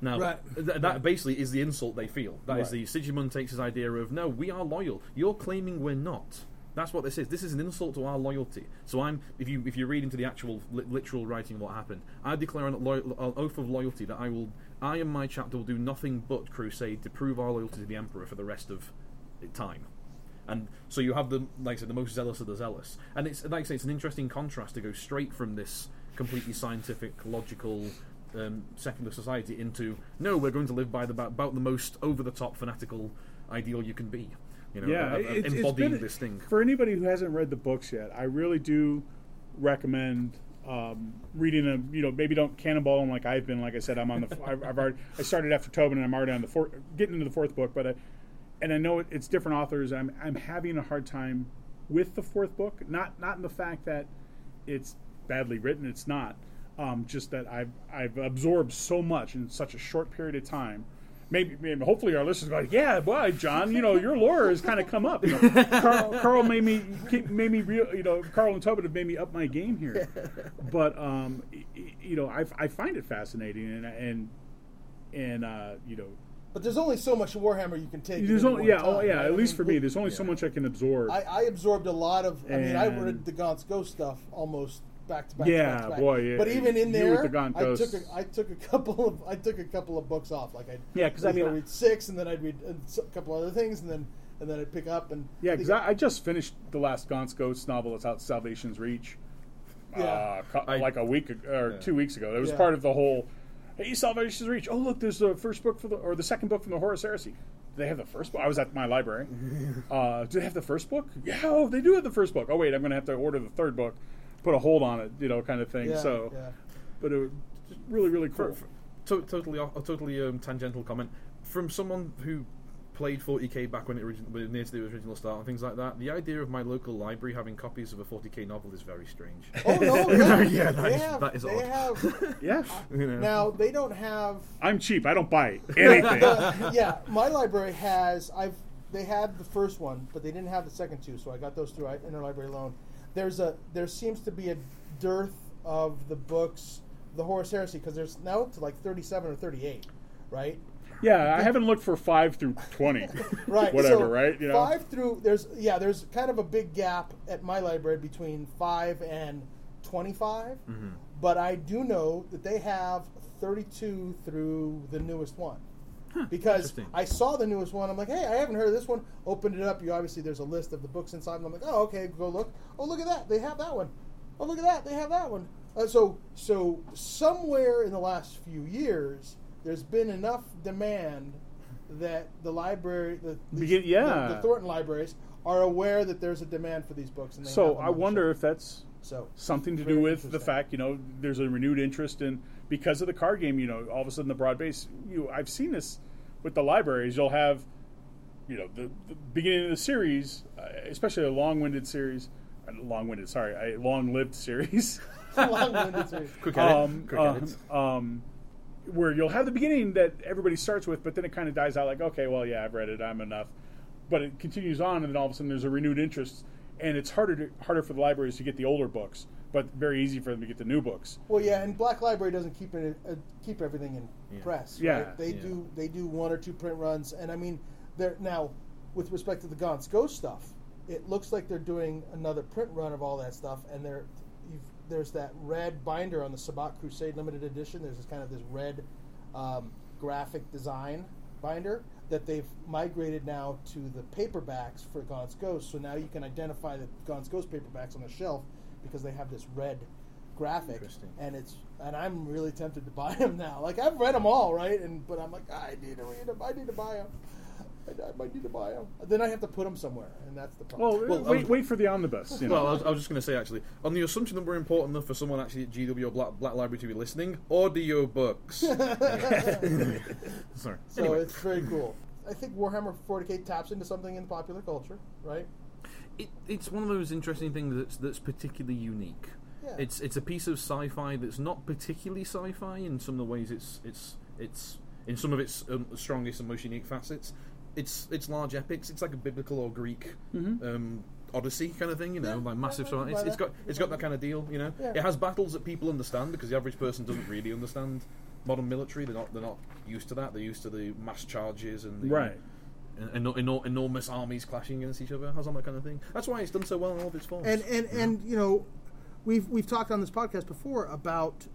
Speaker 4: Now,
Speaker 3: Right.
Speaker 4: th- that basically is the insult they feel. That is
Speaker 2: Right.
Speaker 4: the Sigmund takes his idea of no, we are loyal. You're claiming we're not. That's what this is. This is an insult to our loyalty. So I'm, if you if you read into the actual li- literal writing of what happened, I declare an, lo- an oath of loyalty that I will, I and my chapter will do nothing but crusade to prove our loyalty to the emperor for the rest of time. And so you have the, like I said, the most zealous of the zealous. And it's like I say, it's an interesting contrast to go straight from this completely scientific, logical, um, secular society into no, we're going to live by the about the most over the top fanatical ideal you can be. You know,
Speaker 2: yeah, it's- it's
Speaker 4: embodying
Speaker 2: been-
Speaker 4: this thing.
Speaker 2: For anybody who hasn't read the books yet, I really do recommend um, reading them. You know, maybe don't cannonball them like I've been. Like I said, I'm on the. I've, I've already. I started after Tobin, and I'm already on the fourth, getting into the fourth book. But I, and I know it's different authors. I'm I'm having a hard time with the fourth book. Not not in the fact that it's badly written. It's not. Um, just that I've I've absorbed so much in such a short period of time. Maybe, maybe hopefully our listeners go, yeah, boy, John, you know your lore has kind of come up. You know, Carl, Carl made me made me real. You know, Carl and Tobin have made me up my game here. But um, you know, I, I find it fascinating, and and and uh, you know,
Speaker 3: But there's only so much Warhammer you can take.
Speaker 2: there's
Speaker 3: at
Speaker 2: only yeah,
Speaker 3: time,
Speaker 2: oh yeah.
Speaker 3: right?
Speaker 2: At
Speaker 3: I
Speaker 2: least
Speaker 3: mean,
Speaker 2: for me, there's only so much I can absorb.
Speaker 3: I, I absorbed a lot of. I mean, I read the Gaunt's Ghost stuff almost back to back.
Speaker 2: Yeah,
Speaker 3: to back to back.
Speaker 2: boy, yeah.
Speaker 3: But even in there,
Speaker 2: with the Gaunt
Speaker 3: I took a, I took a couple of I took a couple of books off. Like I
Speaker 2: Yeah, 'cause I mean, I'd
Speaker 3: read six, and then I'd read a couple other things, and then and then I'd pick up and
Speaker 2: yeah, because I, I just finished the last Gaunt's Ghost novel. It's out, Salvation's Reach.
Speaker 3: Yeah.
Speaker 2: uh, like a week ag- or
Speaker 4: Yeah.
Speaker 2: two weeks ago. It was
Speaker 3: Yeah.
Speaker 2: part of the whole Hey, Salvation's Reach. Oh, look, there's the first book for the or the second book from the Horus Heresy. Do they have the first book? I was at my library. Uh, do they have the first book? Yeah, oh, they do have the first book. Oh wait, I'm going to have to order the third book, put a hold on it, you know, kind of thing.
Speaker 3: Yeah,
Speaker 2: so,
Speaker 3: yeah.
Speaker 2: but it was really, really cool.
Speaker 4: for- to- totally, off- a totally um, tangential comment from someone who played 40k back when it origin- when near to the original start and things like that. The idea of my local library having copies of a 40k novel is very strange.
Speaker 3: Oh no, yeah,
Speaker 4: Yeah, that
Speaker 3: they have,
Speaker 4: that is odd.
Speaker 3: have.
Speaker 2: yeah,
Speaker 4: You know?
Speaker 3: Now they don't have.
Speaker 2: I'm cheap. I don't buy anything.
Speaker 3: yeah, my library has. I've they had the first one, but they didn't have the second two, so I got those through interlibrary loan. There's a there seems to be a dearth of the books, the Horus Heresy, because there's now up to like 37 or 38, right?
Speaker 2: Yeah, I haven't looked for five through twenty.
Speaker 3: Right.
Speaker 2: Whatever,
Speaker 3: so
Speaker 2: right? You know.
Speaker 3: Five through there's yeah there's kind of a big gap at my library between five and 25,
Speaker 2: Mm-hmm.
Speaker 3: but I do know that they have 32 through the newest one. Because. I saw the newest one, I'm like, hey, I haven't heard of this one. Opened it up. You obviously there's a list of the books inside, and I'm like, oh, okay, go look. Oh, look at that, they have that one. Oh, look at that, they have that one. Uh, so, so somewhere in the last few years, there's been enough demand that the library, the, these-
Speaker 2: Begin- yeah.
Speaker 3: the, the Thornton libraries are aware that there's a demand for these books. And they
Speaker 2: So I wonder if that's
Speaker 3: so
Speaker 2: something to do with the fact you know there's a renewed interest in because of the card game you know all of a sudden the broad base you i've seen this with the libraries you'll have you know the, the beginning of the series uh, especially a long-winded series uh, long-winded sorry a long-lived series
Speaker 3: long-winded series.
Speaker 4: Quick edit.
Speaker 2: um,
Speaker 4: Quick
Speaker 2: um,
Speaker 4: edits.
Speaker 2: um, where you'll have the beginning that everybody starts with, but then it kind of dies out. Like, okay, well, yeah, I've read it, I'm enough. But it continues on, and then all of a sudden there's a renewed interest, and it's harder to, harder for the libraries to get the older books, but very easy for them to get the new books.
Speaker 3: Well, yeah, and Black Library doesn't keep it uh, keep everything in
Speaker 4: Yeah.
Speaker 3: press.
Speaker 2: Yeah.
Speaker 3: right? they
Speaker 4: Yeah.
Speaker 3: do they do one or two print runs, and I mean, they're now with respect to the Gaunt's Ghost stuff. It looks like they're doing another print run of all that stuff, and they're you've, there's that red binder on the Sabbat Crusade limited edition. There's this kind of this red um, graphic design binder that they've migrated now to the paperbacks for Gaunt's Ghost. So now you can identify the Gaunt's Ghost paperbacks on the shelf because they have this red graphic,
Speaker 4: Interesting.
Speaker 3: and it's and I'm really tempted to buy them now. Like I've read them all, right? And but I'm like I need to read them. I need to buy them. I, I might need to buy them. Then I have to put them somewhere, and that's the problem.
Speaker 2: Well,
Speaker 4: Well,
Speaker 2: wait, wait for the omnibus. You know?
Speaker 4: Well, I was, I was just going to say actually, on the assumption that we're important enough for someone actually at GW or Black, Black Library to be listening, audio books. Sorry.
Speaker 3: so
Speaker 4: Anyway,
Speaker 3: it's very cool. I think Warhammer 40k taps into something in popular culture, right?
Speaker 4: it, it's one of those interesting things that's that's particularly unique.
Speaker 3: Yeah.
Speaker 4: It's it's a piece of sci-fi that's not particularly sci-fi in some of the ways it's it's it's in some of its um, strongest and most unique facets. It's it's large epics. It's like a biblical or Greek um, Odyssey kind of thing, you know,
Speaker 3: Yeah,
Speaker 4: like massive.
Speaker 3: I
Speaker 4: sci-
Speaker 3: can
Speaker 4: It's,
Speaker 3: buy
Speaker 4: it's
Speaker 3: that.
Speaker 4: got it's got that kind of deal, you know.
Speaker 3: Yeah.
Speaker 4: It has battles that people understand because the average person doesn't really understand modern military. They're not they're not used to that. They're used to the mass charges and the,
Speaker 2: right.
Speaker 4: en- en- en- enormous armies clashing against each other. Has all that kind of thing. That's why it's done so well in all of its forms.
Speaker 3: and and and you know we've we've talked on this podcast before about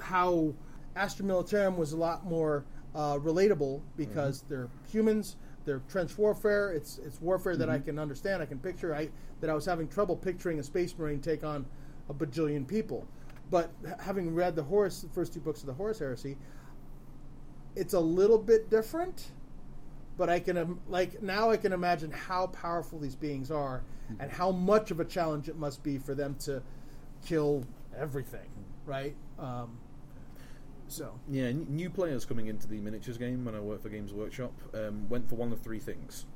Speaker 3: how Astra Militarum was a lot more uh, relatable because
Speaker 4: Mm-hmm.
Speaker 3: they're humans they're trench warfare it's it's warfare that I
Speaker 4: Mm-hmm.
Speaker 3: can understand I can picture I that I was having trouble picturing a space marine take on a bajillion people but having read the Horus the first two books of the Horus heresy it's a little bit different but I can like now I can imagine how powerful these beings are and how much of a challenge it must be for them to kill everything, right? Um, so
Speaker 4: Yeah, n- new players coming into the miniatures game when I worked for Games Workshop um, went for one of three things.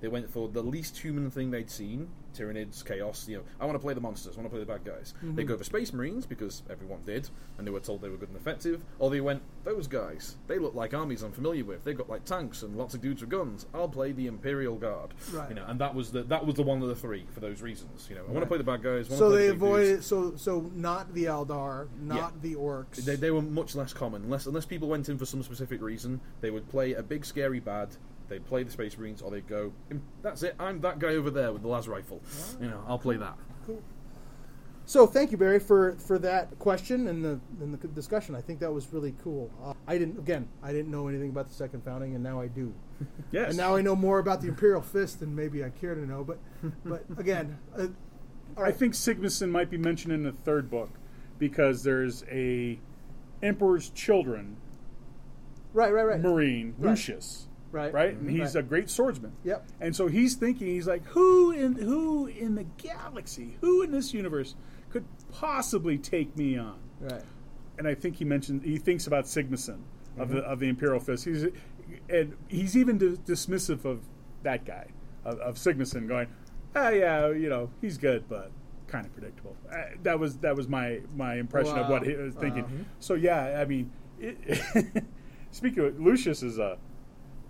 Speaker 4: They went for the least human thing they'd seen, Tyranids, Chaos. You know, I want to play the monsters, I want to play the bad guys. They mm-hmm. go for Space Marines because everyone did, and they were told they were good and effective. Or they went, those guys, they look like armies I'm familiar with. They've got like tanks and lots of dudes with guns. I'll play the Imperial Guard.
Speaker 3: Right.
Speaker 4: You know, and that was the that was the one of the three for those reasons. You know, I want to play the bad guys.
Speaker 3: so
Speaker 4: play
Speaker 3: they
Speaker 4: the big dudes.
Speaker 3: avoided so so not the Eldar, not the orcs.
Speaker 4: They, they were much less common. Unless unless people went in for some specific reason, they would play a big scary bad. They'd play the Space Marines, or they'd go, "Mm, "That's it. I'm that guy over there with the las rifle. You know, I'll play that." Cool.
Speaker 3: So thank you, Barry, for, for that question and the and the discussion. I think that was really cool. Uh, I didn't again. I didn't know anything about the second founding, and now I do.
Speaker 2: Yes.
Speaker 3: And now I know more about the Imperial Fist than maybe I care to know. But but again, uh, all
Speaker 2: I think Sigmason might be mentioned in the third book because there's a Emperor's children,
Speaker 3: Right, right, right.
Speaker 2: Marine
Speaker 3: Right.
Speaker 2: Lucius,
Speaker 3: Right.
Speaker 2: right? And he's
Speaker 3: Right.
Speaker 2: a great swordsman.
Speaker 3: Yep.
Speaker 2: And so he's thinking, he's like, who in who in the galaxy, who in this universe could possibly take me on?
Speaker 3: Right.
Speaker 2: And I think he mentioned he thinks about Sigmason of
Speaker 3: Mm-hmm.
Speaker 2: the of the Imperial Fist. He's and he's even di- dismissive of that guy of, of Sigmason, going, ah, yeah, you know, he's good, but kind of predictable. Uh, that was that was my my impression of what he was thinking.
Speaker 3: Wow.
Speaker 2: So yeah, I mean, it, speaking of Lucius is a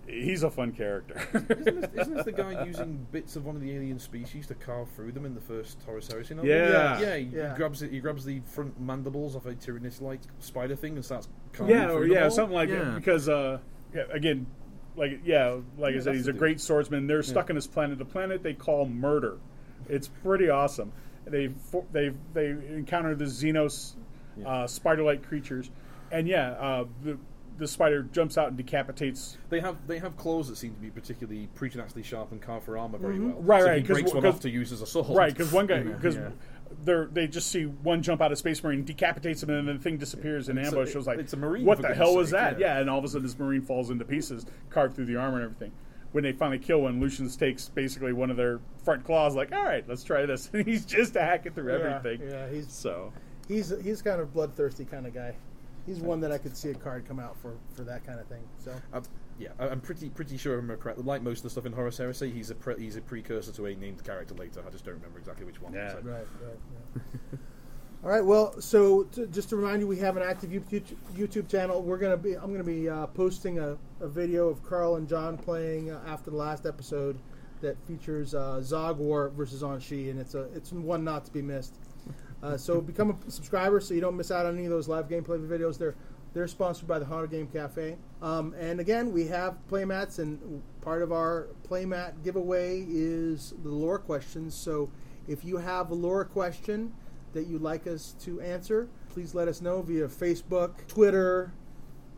Speaker 2: he's a fun character.
Speaker 4: Isn't this, isn't this the guy using bits of one of the alien species to carve through them in the first Horus Heresy novel?
Speaker 2: Yeah.
Speaker 4: yeah. He,
Speaker 3: Yeah.
Speaker 4: grabs it, he grabs the front mandibles of a Tyrannus-like spider thing and starts carving
Speaker 2: yeah,
Speaker 4: through
Speaker 2: or
Speaker 4: them
Speaker 2: yeah,
Speaker 4: all.
Speaker 2: something like
Speaker 4: yeah.
Speaker 2: that. Because uh, yeah, again, like yeah, like
Speaker 4: Yeah,
Speaker 2: I said, he's a
Speaker 4: dude.
Speaker 2: great swordsman. They're stuck on this planet, the planet they call Murder. It's pretty awesome. They they they encounter the Xenos uh, spider-like creatures, and yeah, uh, the the spider jumps out and decapitates.
Speaker 4: They have they have claws that seem to be particularly preternaturally sharp and carve for armor very well.
Speaker 2: Mm-hmm. Right,
Speaker 4: so
Speaker 2: right,
Speaker 4: He
Speaker 2: 'cause-
Speaker 4: breaks one off to use as a sword.
Speaker 2: Right, because one guy because
Speaker 4: yeah.
Speaker 2: they're they just see one jump out of Space Marine, decapitates him, and then the thing disappears in
Speaker 4: It's a-
Speaker 2: ambush. It was like,
Speaker 4: it's a Marine,
Speaker 2: What the hell was
Speaker 4: sake,
Speaker 2: that?
Speaker 4: yeah.
Speaker 2: Yeah. and all of a sudden this Marine falls into pieces, carved through the armor and everything. When they finally kill one, Lucius takes basically one of their front claws, like, all right, let's try this. And he's just hacking through everything.
Speaker 3: Yeah, he's
Speaker 2: So
Speaker 3: he's he's kind of bloodthirsty kind of guy. He's one that I could see a card come out for for that kind of thing. So
Speaker 4: Uh, yeah, I- I'm pretty pretty sure I'm correct. Like most of the stuff in Horus Heresy, he's a pre- he's a precursor to a named character later. I just don't remember exactly which one.
Speaker 2: Yeah.
Speaker 4: So-
Speaker 3: right, right. Yeah. All right. Well, so to, just to remind you, we have an active YouTube, YouTube channel. We're gonna be I'm gonna be uh, posting a, a video of Carl and John playing uh, after the last episode that features uh, Zogwort versus Aun'shi, and it's a it's one not to be missed. Uh, so become a subscriber so you don't miss out on any of those live gameplay videos. They're they're sponsored by the Haunted Game Cafe. Um, and again, we have playmats, and part of our playmat giveaway is the lore questions. So if you have a lore question that you'd like us to answer, please let us know via Facebook, Twitter,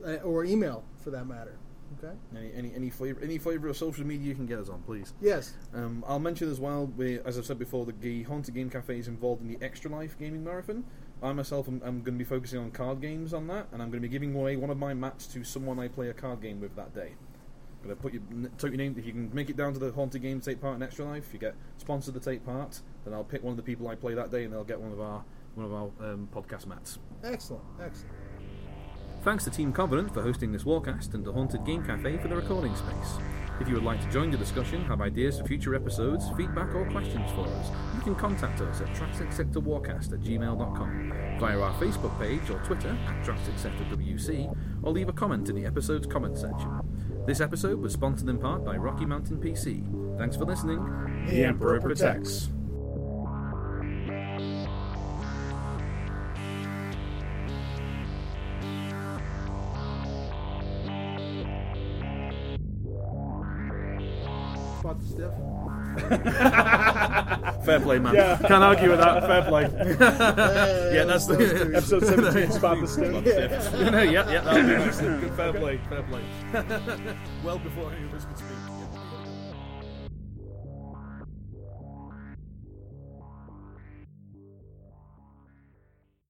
Speaker 3: uh, or email for that matter. Okay?
Speaker 4: Any any any flavor any flavor of social media you can get us on, please.
Speaker 3: Yes.
Speaker 4: Um, I'll mention as well, we, as I've said before, the Haunted Game Cafe is involved in the Extra Life Gaming Marathon. I myself am, am going to be focusing on card games on that, and I'm going to be giving away one of my mats to someone I play a card game with that day. I'm Going to put your take your name if you can make it down to the Haunted Game to take part in Extra Life. If you get sponsored to take part, then I'll pick one of the people I play that day, and they'll get one of our one of our um, podcast mats.
Speaker 3: Excellent. Excellent.
Speaker 4: Thanks to Team Covenant for hosting this warcast and the Haunted Game Cafe for the recording space. If you would like to join the discussion, have ideas for future episodes, feedback or questions for us, you can contact us at TraxisSectorWarcast at gmail.com, via our Facebook page or Twitter at TraxisSectorWC, or leave a comment in the episode's comment section. This episode was sponsored in part by Rocky Mountain PC. Thanks for listening.
Speaker 2: the Emperor protects.
Speaker 4: Fair play, man.
Speaker 2: Yeah.
Speaker 4: Can't argue with that. Fair play.
Speaker 3: yeah,
Speaker 4: that's the
Speaker 2: Episode 17, Spot the Stiff.
Speaker 4: yeah, yeah, that'll be interesting. Good fair play, fair play. well before any of us could.